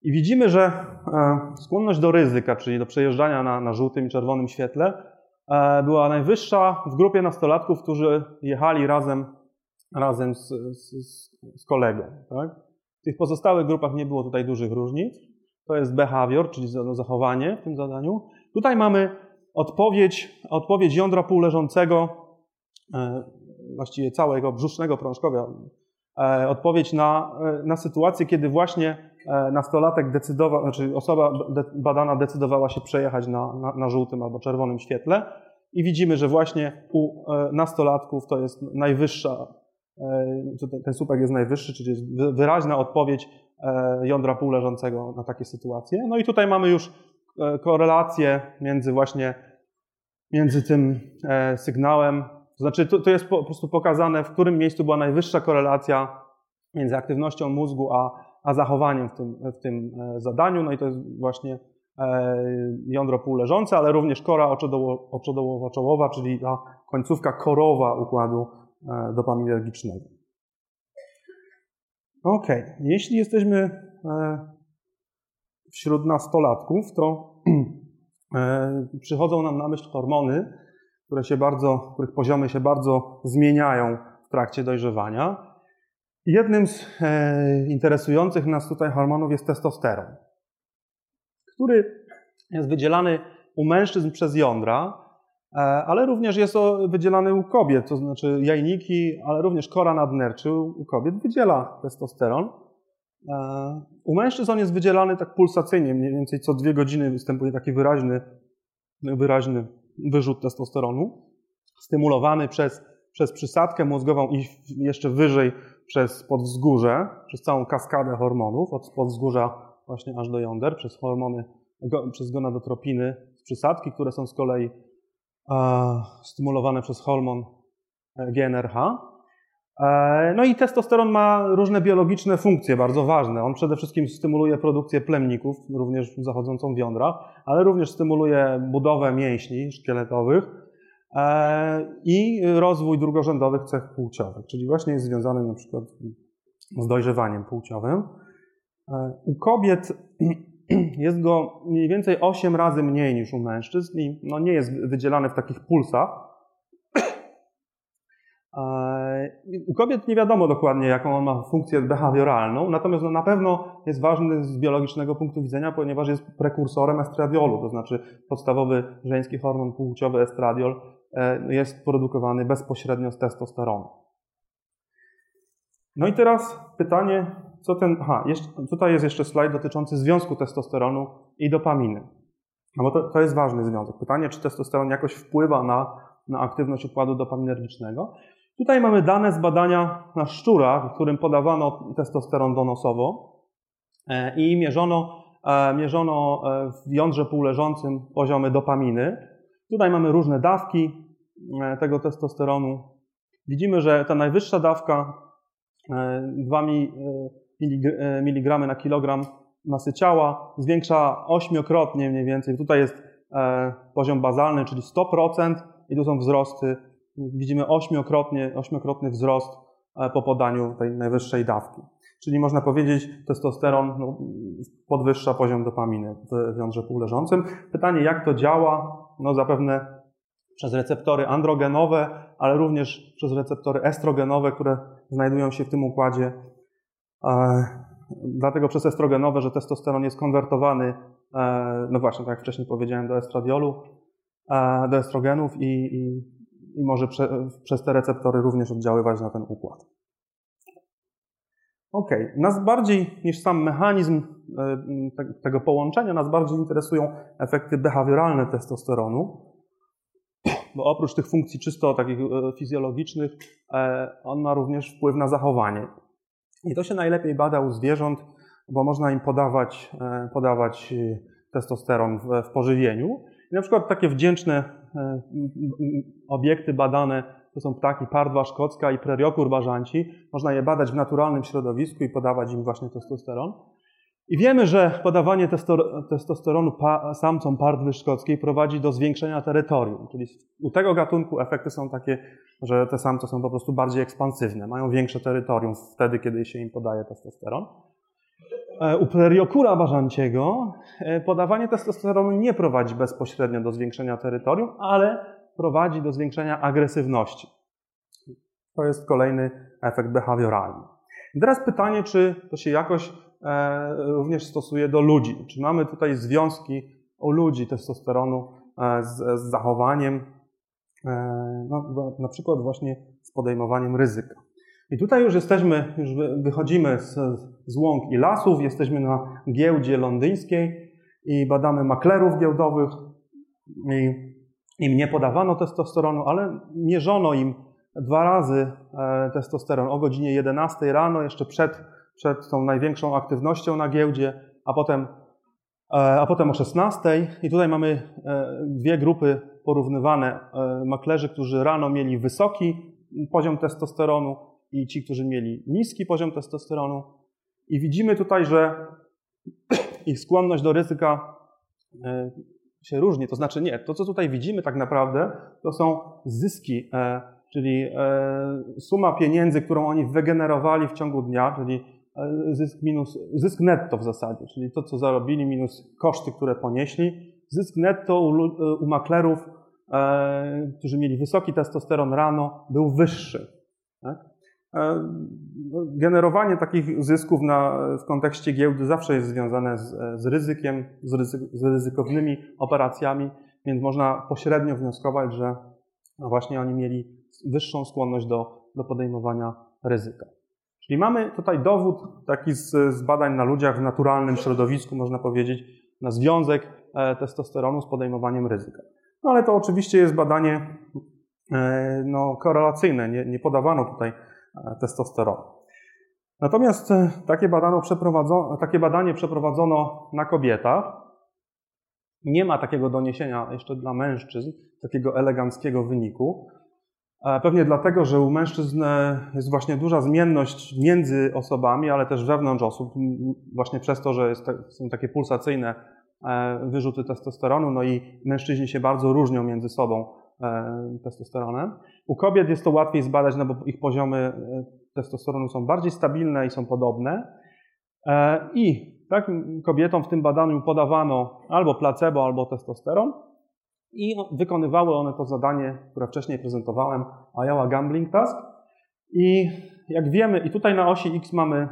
I widzimy, że e, skłonność do ryzyka, czyli do przejeżdżania na, na żółtym i czerwonym świetle, e, była najwyższa w grupie nastolatków, którzy jechali razem, razem z, z, z kolegą. Tak? Tych pozostałych grupach nie było tutaj dużych różnic. To jest behavior, czyli zachowanie w tym zadaniu. Tutaj mamy odpowiedź, odpowiedź jądra półleżącego, e, właściwie całego brzusznego prążkowia, e, odpowiedź na, e, na sytuację, kiedy właśnie nastolatek decydował, znaczy osoba badana decydowała się przejechać na, na, na żółtym albo czerwonym świetle. I widzimy, że właśnie u nastolatków to jest najwyższa ten słupek jest najwyższy, czyli jest wyraźna odpowiedź e, jądra półleżącego na takie sytuacje. No i tutaj mamy już e, korelację między właśnie między tym sygnałem, to znaczy to, jest po, prostu pokazane, w którym miejscu była najwyższa korelacja między aktywnością mózgu a, a zachowaniem w tym, w tym zadaniu. No i to jest właśnie jądro półleżące, ale również kora oczodołowo-czołowa, czyli ta końcówka korowa układu E, dopaminergicznego. Ok, jeśli jesteśmy e, wśród nastolatków, to e, przychodzą nam na myśl hormony, które się bardzo, których poziomy się bardzo zmieniają w trakcie dojrzewania. Jednym z interesujących nas tutaj hormonów jest testosteron, który jest wydzielany u mężczyzn przez jądra, E, ale również jest wydzielany u kobiet, to znaczy jajniki, ale również kora nadnerczy u kobiet wydziela testosteron. E, u mężczyzn on jest wydzielany tak pulsacyjnie, mniej więcej co dwie godziny występuje taki wyraźny, wyraźny wyrzut testosteronu, stymulowany przez, przez przysadkę mózgową i jeszcze wyżej przez podwzgórze, przez całą kaskadę hormonów, od podwzgórza właśnie aż do jąder, przez hormony, przez gonadotropiny z przysadki, które są z kolei stymulowane przez hormon e, GNRH. E, no i testosteron ma różne biologiczne funkcje bardzo ważne. On przede wszystkim stymuluje produkcję plemników, również zachodzącą w jądrach, ale również stymuluje budowę mięśni szkieletowych e, i rozwój drugorzędowych cech płciowych, czyli właśnie jest związany na przykład z dojrzewaniem płciowym. E, u kobiet jest go mniej więcej 8 razy mniej niż u mężczyzn i no nie jest wydzielany w takich pulsach. E, u kobiet nie wiadomo dokładnie, jaką on ma funkcję behawioralną, natomiast no na pewno jest ważny z biologicznego punktu widzenia, ponieważ jest prekursorem estradiolu, to znaczy podstawowy żeński hormon płciowy estradiol e, jest produkowany bezpośrednio z testosteronu. No i teraz pytanie, co ten. Aha, jeszcze, tutaj jest jeszcze slajd dotyczący związku testosteronu i dopaminy. No bo to, to jest ważny związek. Pytanie, czy testosteron jakoś wpływa na, na aktywność układu dopaminergicznego. Tutaj mamy dane z badania na szczurach, w którym podawano testosteron donosowo e, i mierzono, e, mierzono e, w jądrze półleżącym poziomy dopaminy. Tutaj mamy różne dawki tego testosteronu. Widzimy, że ta najwyższa dawka 2 mg na kilogram masy ciała zwiększa ośmiokrotnie mniej więcej. Tutaj jest poziom bazalny, czyli 100% i tu są wzrosty widzimy ośmiokrotnie, ośmiokrotny wzrost e, po podaniu tej najwyższej dawki. Czyli można powiedzieć, testosteron no, podwyższa poziom dopaminy w jądrze półleżącym. Pytanie, jak to działa? No zapewne przez receptory androgenowe, ale również przez receptory estrogenowe, które znajdują się w tym układzie. E, dlatego przez estrogenowe, że testosteron jest konwertowany, e, no właśnie, tak jak wcześniej powiedziałem, do estradiolu, do estrogenów i, i i może prze, przez te receptory również oddziaływać na ten układ. Ok, nas bardziej niż sam mechanizm e, tego połączenia, nas bardziej interesują efekty behawioralne testosteronu, bo oprócz tych funkcji czysto takich e, fizjologicznych, e, on ma również wpływ na zachowanie. I to się najlepiej bada u zwierząt, bo można im podawać, podawać testosteron w, w pożywieniu. I na przykład takie wdzięczne E, obiekty badane to są ptaki pardwa szkocka i preriokur bażanci. Można je badać w naturalnym środowisku i podawać im właśnie testosteron. I wiemy, że podawanie testosteronu samcom pardwy szkockiej prowadzi do zwiększenia terytorium. Czyli u tego gatunku efekty są takie, że te samce są po prostu bardziej ekspansywne, mają większe terytorium wtedy, kiedy się im podaje testosteron. E, u pleriokura bażanciego e, podawanie testosteronu nie prowadzi bezpośrednio do zwiększenia terytorium, ale prowadzi do zwiększenia agresywności. To jest kolejny efekt behawioralny. I teraz pytanie, czy to się jakoś również stosuje do ludzi. Czy mamy tutaj związki u ludzi testosteronu z, z zachowaniem, no, na przykład właśnie z podejmowaniem ryzyka. I tutaj już jesteśmy, już wychodzimy z, z łąk i lasów, jesteśmy na giełdzie londyńskiej i badamy maklerów giełdowych. I im nie podawano testosteronu, ale mierzono im dwa razy e, testosteron o godzinie 11 rano, jeszcze przed, przed tą największą aktywnością na giełdzie, a potem, e, a potem o 16. I tutaj mamy e, dwie grupy porównywane maklerzy, którzy rano mieli wysoki poziom testosteronu, i ci, którzy mieli niski poziom testosteronu. I widzimy tutaj, że ich skłonność do ryzyka e, się różni. To znaczy nie, to co tutaj widzimy tak naprawdę, to są zyski, e, czyli e, suma pieniędzy, którą oni wygenerowali w ciągu dnia, czyli zysk minus, zysk netto w zasadzie, czyli to, co zarobili minus koszty, które ponieśli. Zysk netto u, u maklerów, którzy mieli wysoki testosteron rano, był wyższy. Tak? E, no, generowanie takich zysków na, w kontekście giełdy zawsze jest związane z, z ryzykiem, z, ryzyk, z, ryzykownymi operacjami, więc można pośrednio wnioskować, że właśnie oni mieli wyższą skłonność do, do podejmowania ryzyka. Czyli mamy tutaj dowód taki z, z badań na ludziach w naturalnym środowisku, można powiedzieć, na związek e, testosteronu z podejmowaniem ryzyka. No ale to oczywiście jest badanie e, no, korelacyjne, nie, nie podawano tutaj E, testosteronu. Natomiast takie, takie badanie przeprowadzono na kobietach. Nie ma takiego doniesienia jeszcze dla mężczyzn, takiego eleganckiego wyniku. Pewnie dlatego, że u mężczyzn jest właśnie duża zmienność między osobami, ale też wewnątrz osób, właśnie przez to, że są takie pulsacyjne wyrzuty testosteronu, no i mężczyźni się bardzo różnią między sobą testosteronem. U kobiet jest to łatwiej zbadać, no bo ich poziomy testosteronu są bardziej stabilne i są podobne. I tak, kobietom w tym badaniu podawano albo placebo, albo testosteron i wykonywały one to zadanie, które wcześniej prezentowałem, Iowa Gambling Task. I jak wiemy, i tutaj na osi X mamy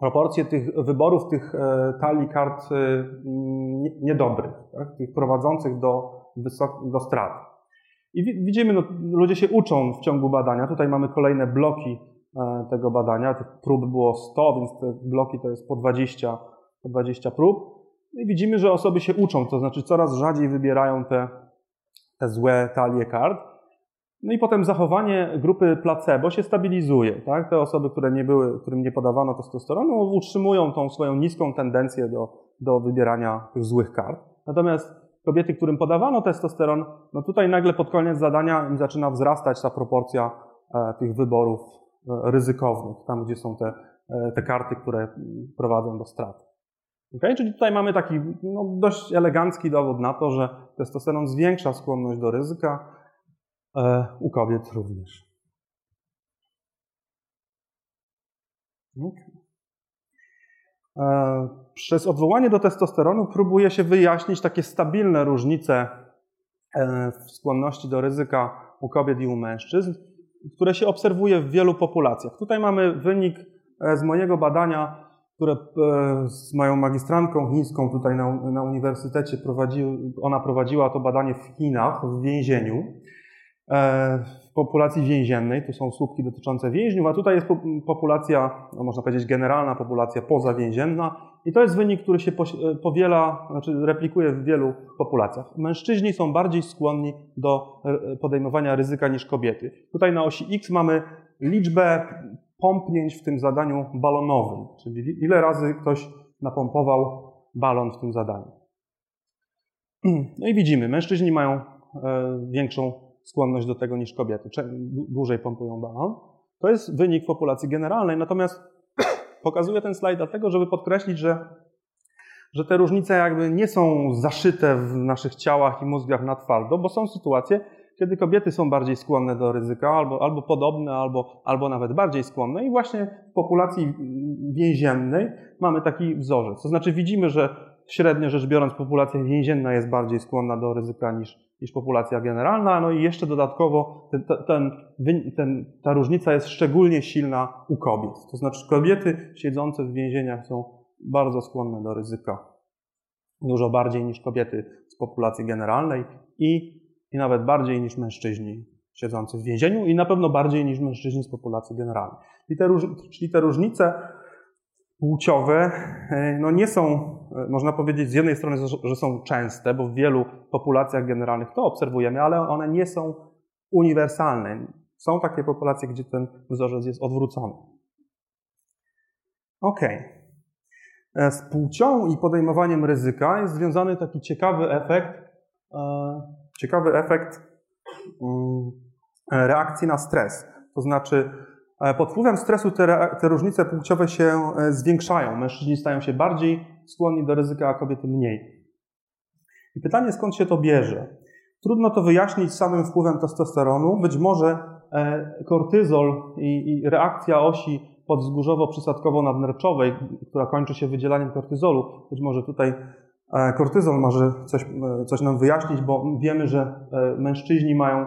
proporcje tych wyborów, tych e, talii kart e, niedobrych, tak? tych prowadzących do, do strat. I widzimy, no, ludzie się uczą w ciągu badania. Tutaj mamy kolejne bloki e, tego badania. Tych prób było 100, więc te bloki to jest po 20 po 20 prób. No i widzimy, że osoby się uczą, to znaczy coraz rzadziej wybierają te, te złe talie kart. No i potem zachowanie grupy placebo się stabilizuje. Tak? Te osoby, które nie były, którym nie podawano testosteronu, utrzymują tą swoją niską tendencję do, do wybierania tych złych kart. Natomiast kobiety, którym podawano testosteron, no tutaj nagle pod koniec zadania im zaczyna wzrastać ta proporcja e, tych wyborów e, ryzykownych, tam gdzie są te, e, te karty, które prowadzą do strat. Okay? Czyli tutaj mamy taki no, dość elegancki dowód na to, że testosteron zwiększa skłonność do ryzyka, e, u kobiet również. Okay. E, przez odwołanie do testosteronu próbuje się wyjaśnić takie stabilne różnice e, w skłonności do ryzyka u kobiet i u mężczyzn, które się obserwuje w wielu populacjach. Tutaj mamy wynik e, z mojego badania które e, z moją magistrantką chińską tutaj na, na uniwersytecie prowadzi, ona prowadziła to badanie w Chinach, w więzieniu, e, w populacji więziennej. Tu są słupki dotyczące więźniów, a tutaj jest populacja, no można powiedzieć generalna populacja pozawięzienna i to jest wynik, który się e, powiela, znaczy replikuje w wielu populacjach. Mężczyźni są bardziej skłonni do podejmowania ryzyka niż kobiety. Tutaj na osi X mamy liczbę pompnięć w tym zadaniu balonowym, czyli ile razy ktoś napompował balon w tym zadaniu. No i widzimy, mężczyźni mają e, większą skłonność do tego niż kobiety, dłużej pompują balon. To jest wynik populacji generalnej, natomiast pokazuję ten slajd dlatego, żeby podkreślić, że, że te różnice jakby nie są zaszyte w naszych ciałach i mózgach na twardo, bo są sytuacje, kiedy kobiety są bardziej skłonne do ryzyka, albo, albo podobne, albo, albo nawet bardziej skłonne. I właśnie w populacji więziennej mamy taki wzorzec. To znaczy widzimy, że średnio rzecz biorąc populacja więzienna jest bardziej skłonna do ryzyka niż, niż populacja generalna, no i jeszcze dodatkowo ten, ten, ten, ta różnica jest szczególnie silna u kobiet. To znaczy kobiety siedzące w więzieniach są bardzo skłonne do ryzyka. Dużo bardziej niż kobiety z populacji generalnej i i nawet bardziej niż mężczyźni siedzący w więzieniu i na pewno bardziej niż mężczyźni z populacji generalnej. I te, czyli te różnice płciowe e, no nie są, e, można powiedzieć, z jednej strony, że są częste, bo w wielu populacjach generalnych to obserwujemy, ale one nie są uniwersalne. Są takie populacje, gdzie ten wzorzec jest odwrócony. Ok. E, z płcią i podejmowaniem ryzyka jest związany taki ciekawy efekt ciekawy efekt mm, reakcji na stres. To znaczy, e, pod wpływem stresu te, te różnice płciowe się e, zwiększają. Mężczyźni stają się bardziej skłonni do ryzyka, a kobiety mniej. I pytanie, skąd się to bierze? Trudno to wyjaśnić samym wpływem testosteronu. Być może e, kortyzol i, i reakcja osi podwzgórzowo-przysadkowo-nadnerczowej, która kończy się wydzielaniem kortyzolu, być może tutaj kortyzol może coś, e, coś nam wyjaśnić, bo wiemy, że e, mężczyźni mają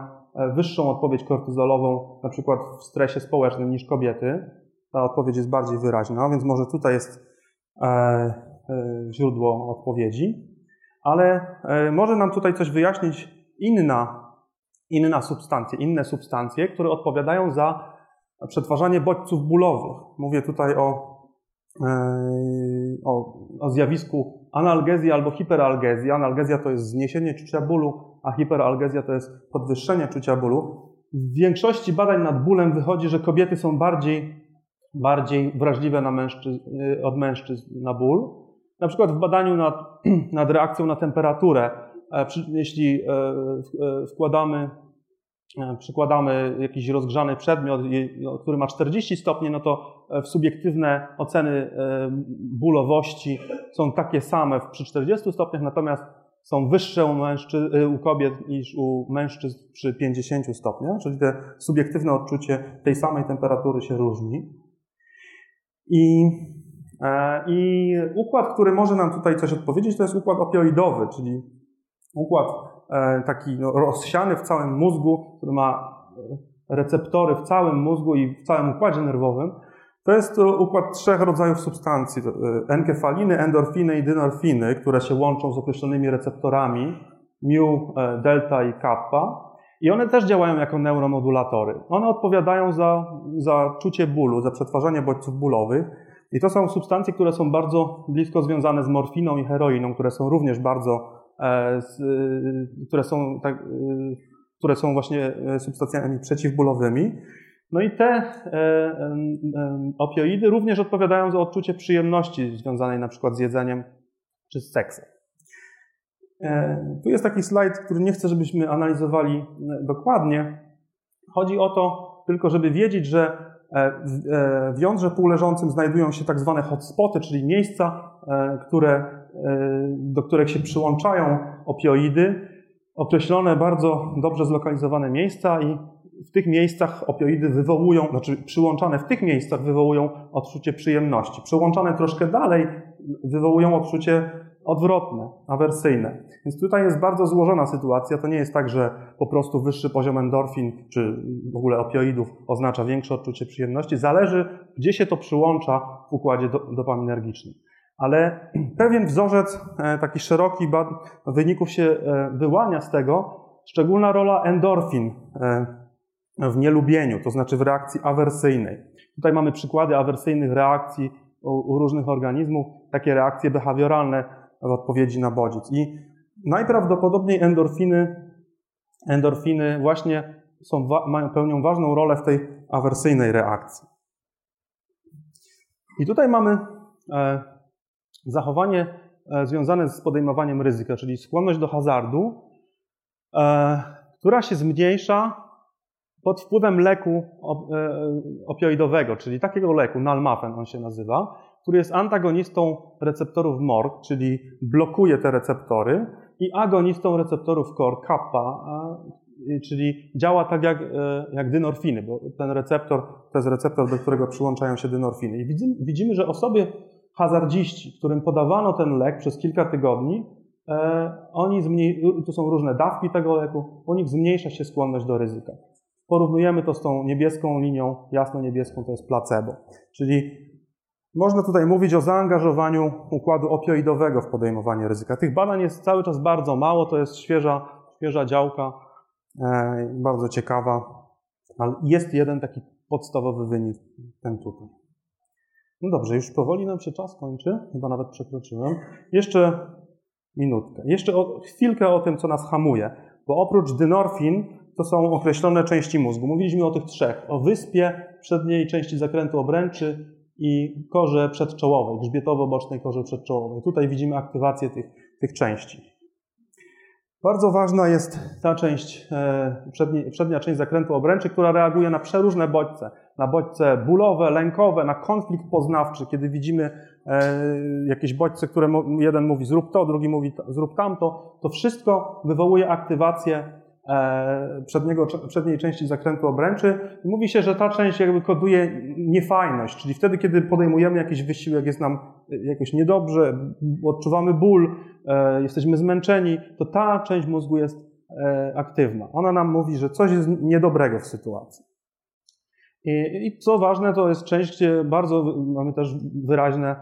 wyższą odpowiedź kortyzolową, na przykład w stresie społecznym, niż kobiety. Ta odpowiedź jest bardziej wyraźna, więc może tutaj jest źródło odpowiedzi. Ale może nam tutaj coś wyjaśnić inna, inna substancja, inne substancje, które odpowiadają za przetwarzanie bodźców bólowych. Mówię tutaj o o, o zjawisku analgezji albo hiperalgezji. Analgezja to jest zniesienie czucia bólu, a hiperalgezja to jest podwyższenie czucia bólu. W większości badań nad bólem wychodzi, że kobiety są bardziej, bardziej wrażliwe na mężczyzn, od mężczyzn na ból. Na przykład w badaniu nad, nad reakcją na temperaturę, e, jeśli e, e, wkładamy przykładamy jakiś rozgrzany przedmiot, który ma 40 stopni, no to w subiektywne oceny bólowości są takie same przy 40 stopniach, natomiast są wyższe u, mężczy- u kobiet niż u mężczyzn przy 50 stopniach, czyli te subiektywne odczucie tej samej temperatury się różni. I, e, I układ, który może nam tutaj coś odpowiedzieć, to jest układ opioidowy, czyli układ e, taki no, rozsiany w całym mózgu, który ma receptory w całym mózgu i w całym układzie nerwowym. To jest układ trzech rodzajów substancji: e, enkefaliny, endorfiny i dynorfiny, które się łączą z określonymi receptorami mu, delta i kappa. I one też działają jako neuromodulatory. One odpowiadają za, za czucie bólu, za przetwarzanie bodźców bólowych. I to są substancje, które są bardzo blisko związane z morfiną i heroiną, które są również bardzo, e, e, które, są, tak, e, które są właśnie e, substancjami przeciwbólowymi. No i te e, e, opioidy również odpowiadają za odczucie przyjemności związanej na przykład z jedzeniem czy z seksem. E, tu jest taki slajd, który nie chcę, żebyśmy analizowali e, dokładnie. Chodzi o to tylko, żeby wiedzieć, że e, w jądrze półleżącym znajdują się tak zwane hotspoty, czyli miejsca, które, do których się przyłączają opioidy, określone bardzo dobrze zlokalizowane miejsca i w tych miejscach opioidy wywołują, znaczy przyłączane w tych miejscach wywołują odczucie przyjemności. Przyłączane troszkę dalej wywołują odczucie odwrotne, awersyjne. Więc tutaj jest bardzo złożona sytuacja. To nie jest tak, że po prostu wyższy poziom endorfin czy w ogóle opioidów oznacza większe odczucie przyjemności. Zależy, gdzie się to przyłącza w układzie dopaminergicznym. Ale pewien wzorzec, e, taki szeroki wyników się e, wyłania z tego, szczególna rola endorfin e, w nielubieniu, to znaczy w reakcji awersyjnej. Tutaj mamy przykłady awersyjnych reakcji u różnych organizmów, takie reakcje behawioralne w odpowiedzi na bodziec. I najprawdopodobniej endorfiny, endorfiny właśnie są, mają, pełnią ważną rolę w tej awersyjnej reakcji. I tutaj mamy zachowanie e, związane z podejmowaniem ryzyka, czyli skłonność do hazardu, e, która się zmniejsza pod wpływem leku opioidowego, czyli takiego leku, nalmafen on się nazywa, który jest antagonistą receptorów MOR, czyli blokuje te receptory, i agonistą receptorów KOR kappa, czyli działa tak jak, e, jak dynorfiny, bo ten receptor to jest receptor, do którego przyłączają się dynorfiny. I widzimy że osoby hazardziści, którym podawano ten lek przez kilka tygodni, e, oni zmniej, tu są różne dawki tego leku, u nich zmniejsza się skłonność do ryzyka. Porównujemy to z tą niebieską linią, jasno-niebieską to jest placebo. Czyli można tutaj mówić o zaangażowaniu układu opioidowego w podejmowanie ryzyka. Tych badań jest cały czas bardzo mało, to jest świeża, świeża działka, e, bardzo ciekawa, ale jest jeden taki podstawowy wynik, ten tutaj. No dobrze, już powoli nam się czas kończy, chyba nawet przekroczyłem. Jeszcze minutkę. Jeszcze o, chwilkę o tym, co nas hamuje, bo oprócz dynorfin to są określone części mózgu. Mówiliśmy o tych trzech. O wyspie przedniej części zakrętu obręczy, i korze przedczołowej, grzbietowo-bocznej korze przedczołowej. Tutaj widzimy aktywację tych, tych części. Bardzo ważna jest ta część, e, przednia, przednia część zakrętu obręczy, która reaguje na przeróżne bodźce. Na bodźce bólowe, lękowe, na konflikt poznawczy, kiedy widzimy e, jakieś bodźce, które jeden mówi zrób to, drugi mówi zrób tamto. To wszystko wywołuje aktywację przedniego, przedniej części zakrętu obręczy. mówi się, że ta część jakby koduje niefajność, czyli wtedy, kiedy podejmujemy jakiś wysiłek, jest nam jakoś niedobrze, odczuwamy ból, e, jesteśmy zmęczeni, to ta część mózgu jest e, aktywna. Ona nam mówi, że coś jest niedobrego w sytuacji. I, co ważne, to jest część, bardzo mamy też wyraźne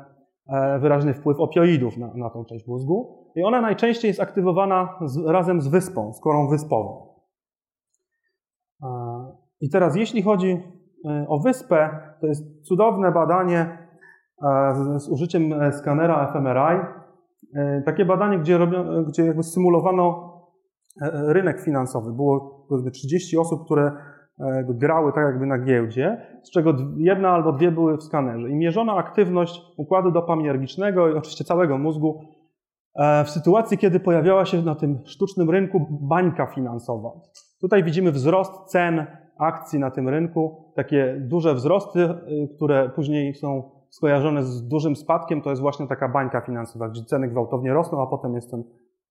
E, wyraźny wpływ opioidów na, na tą część mózgu. I ona najczęściej jest aktywowana z, razem z wyspą, z korą wyspową. E, I teraz, jeśli chodzi e, o wyspę, to jest cudowne badanie z użyciem skanera fMRI. Takie badanie, gdzie, gdzie jakby symulowano rynek finansowy. Było 30 osób, które E, grały tak jakby na giełdzie, z czego jedna albo dwie były w skanerze. I mierzono aktywność układu dopaminergicznego i oczywiście całego mózgu e, w sytuacji, kiedy pojawiała się na tym sztucznym rynku bańka finansowa. Tutaj widzimy wzrost cen akcji na tym rynku, takie duże wzrosty, y, które później są skojarzone z dużym spadkiem, to jest właśnie taka bańka finansowa, gdzie ceny gwałtownie rosną, a potem jest ten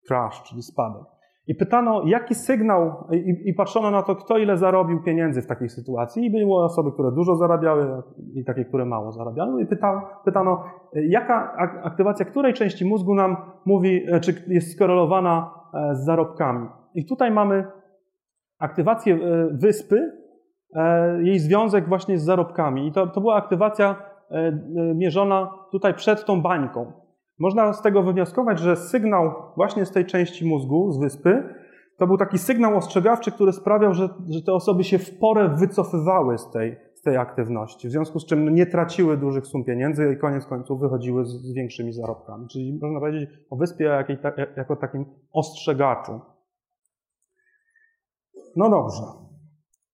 crash, czyli spadek. I pytano, jaki sygnał, i, i, patrzono na to, kto ile zarobił pieniędzy w takiej sytuacji. I były osoby, które dużo zarabiały, i takie, które mało zarabiały. I pytano, pytano jaka aktywacja której części mózgu nam mówi, e, czy jest skorelowana e, z zarobkami. I tutaj mamy aktywację e, wyspy, jej związek właśnie z zarobkami. I to, to była aktywacja mierzona tutaj przed tą bańką. Można z tego wywnioskować, że sygnał właśnie z tej części mózgu, z wyspy, to był taki sygnał ostrzegawczy, który sprawiał, że, że te osoby się w porę wycofywały z tej, z tej aktywności, w związku z czym nie traciły dużych sum pieniędzy i koniec końców wychodziły z, z większymi zarobkami. Czyli można powiedzieć o wyspie jako, jako takim ostrzegaczu. No dobrze.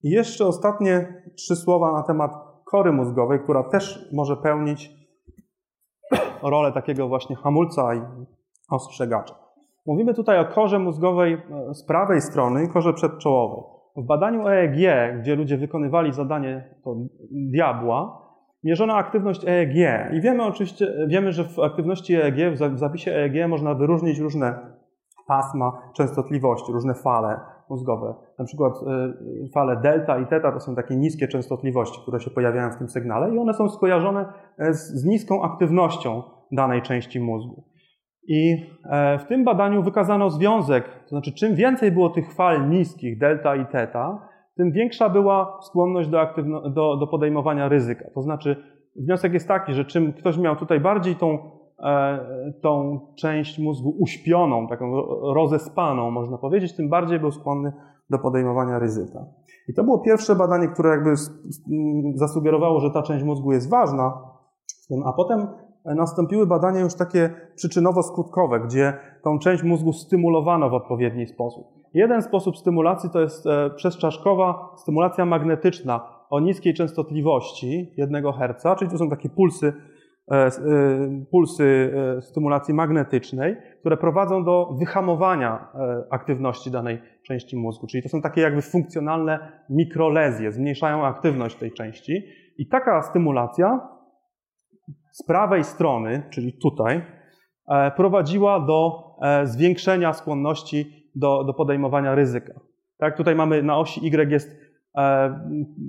I jeszcze ostatnie trzy słowa na temat kory mózgowej, która też może pełnić rolę takiego właśnie hamulca i ostrzegacza. Mówimy tutaj o korze mózgowej e, z prawej strony i korze przedczołowej. W badaniu EEG, gdzie ludzie wykonywali zadanie to diabła, mierzono aktywność EEG. I wiemy oczywiście, wiemy, że w aktywności EEG, w zapisie EEG można wyróżnić różne pasma częstotliwości, różne fale mózgowe. Na przykład e, fale delta i theta to są takie niskie częstotliwości, które się pojawiają w tym sygnale i one są skojarzone e, z, z niską aktywnością danej części mózgu. I e, w tym badaniu wykazano związek, to znaczy czym więcej było tych fal niskich, delta i theta, tym większa była skłonność do, aktywno, do, do podejmowania ryzyka. To znaczy wniosek jest taki, że czym ktoś miał tutaj bardziej tą, tą część mózgu uśpioną, taką rozespaną, można powiedzieć, tym bardziej był skłonny do podejmowania ryzyka. I to było pierwsze badanie, które jakby zasugerowało, że ta część mózgu jest ważna, a potem nastąpiły badania już takie przyczynowo-skutkowe, gdzie tą część mózgu stymulowano w odpowiedni sposób. Jeden sposób stymulacji to jest e, przezczaszkowa stymulacja magnetyczna o niskiej częstotliwości 1 Hz, czyli to są takie pulsy, e, e, pulsy stymulacji magnetycznej, które prowadzą do wyhamowania aktywności danej części mózgu. Czyli to są takie jakby funkcjonalne mikrolezje, zmniejszają aktywność tej części. I taka stymulacja z prawej strony, czyli tutaj, e, prowadziła do e, zwiększenia skłonności do, do podejmowania ryzyka. Tak, tutaj mamy na osi Y jest e,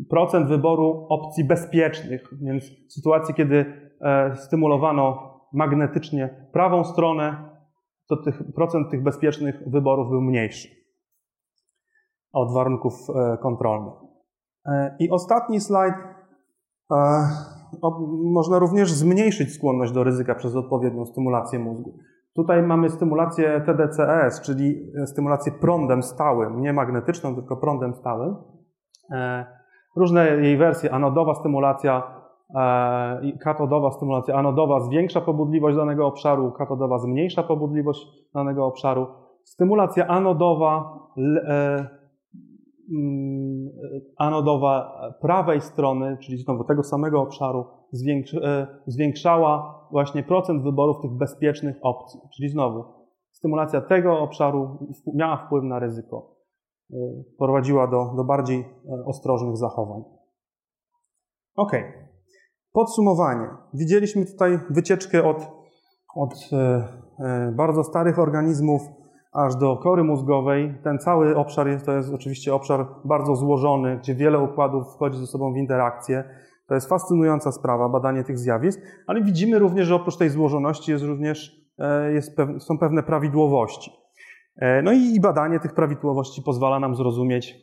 procent wyboru opcji bezpiecznych, więc w sytuacji, kiedy stymulowano magnetycznie prawą stronę, to tych, procent tych bezpiecznych wyborów był mniejszy od warunków kontrolnych. I ostatni slajd można również zmniejszyć skłonność do ryzyka przez odpowiednią stymulację mózgu. Tutaj mamy stymulację TDCS, czyli stymulację prądem stałym, nie magnetyczną, tylko prądem stałym. E, różne jej wersje, anodowa stymulacja, e, katodowa stymulacja. Anodowa zwiększa pobudliwość danego obszaru, katodowa zmniejsza pobudliwość danego obszaru. Stymulacja anodowa e, Mm, anodowa prawej strony, czyli znowu tego samego obszaru, e, zwiększała właśnie procent wyborów tych bezpiecznych opcji. Czyli znowu stymulacja tego obszaru miała wpływ na ryzyko, e, prowadziła do, do bardziej e, ostrożnych zachowań. Ok. Podsumowanie. Widzieliśmy tutaj wycieczkę od, od bardzo starych organizmów aż do kory mózgowej. Ten cały obszar jest, to jest oczywiście obszar bardzo złożony, gdzie wiele układów wchodzi ze sobą w interakcję. To jest fascynująca sprawa, badanie tych zjawisk, ale widzimy również, że oprócz tej złożoności jest również, e, jest, są pewne prawidłowości. E, no i badanie tych prawidłowości pozwala nam zrozumieć,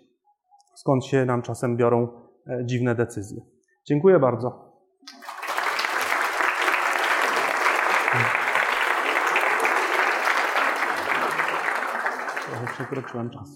skąd się nam czasem biorą e, dziwne decyzje. Dziękuję bardzo. Przekroczyłem czas.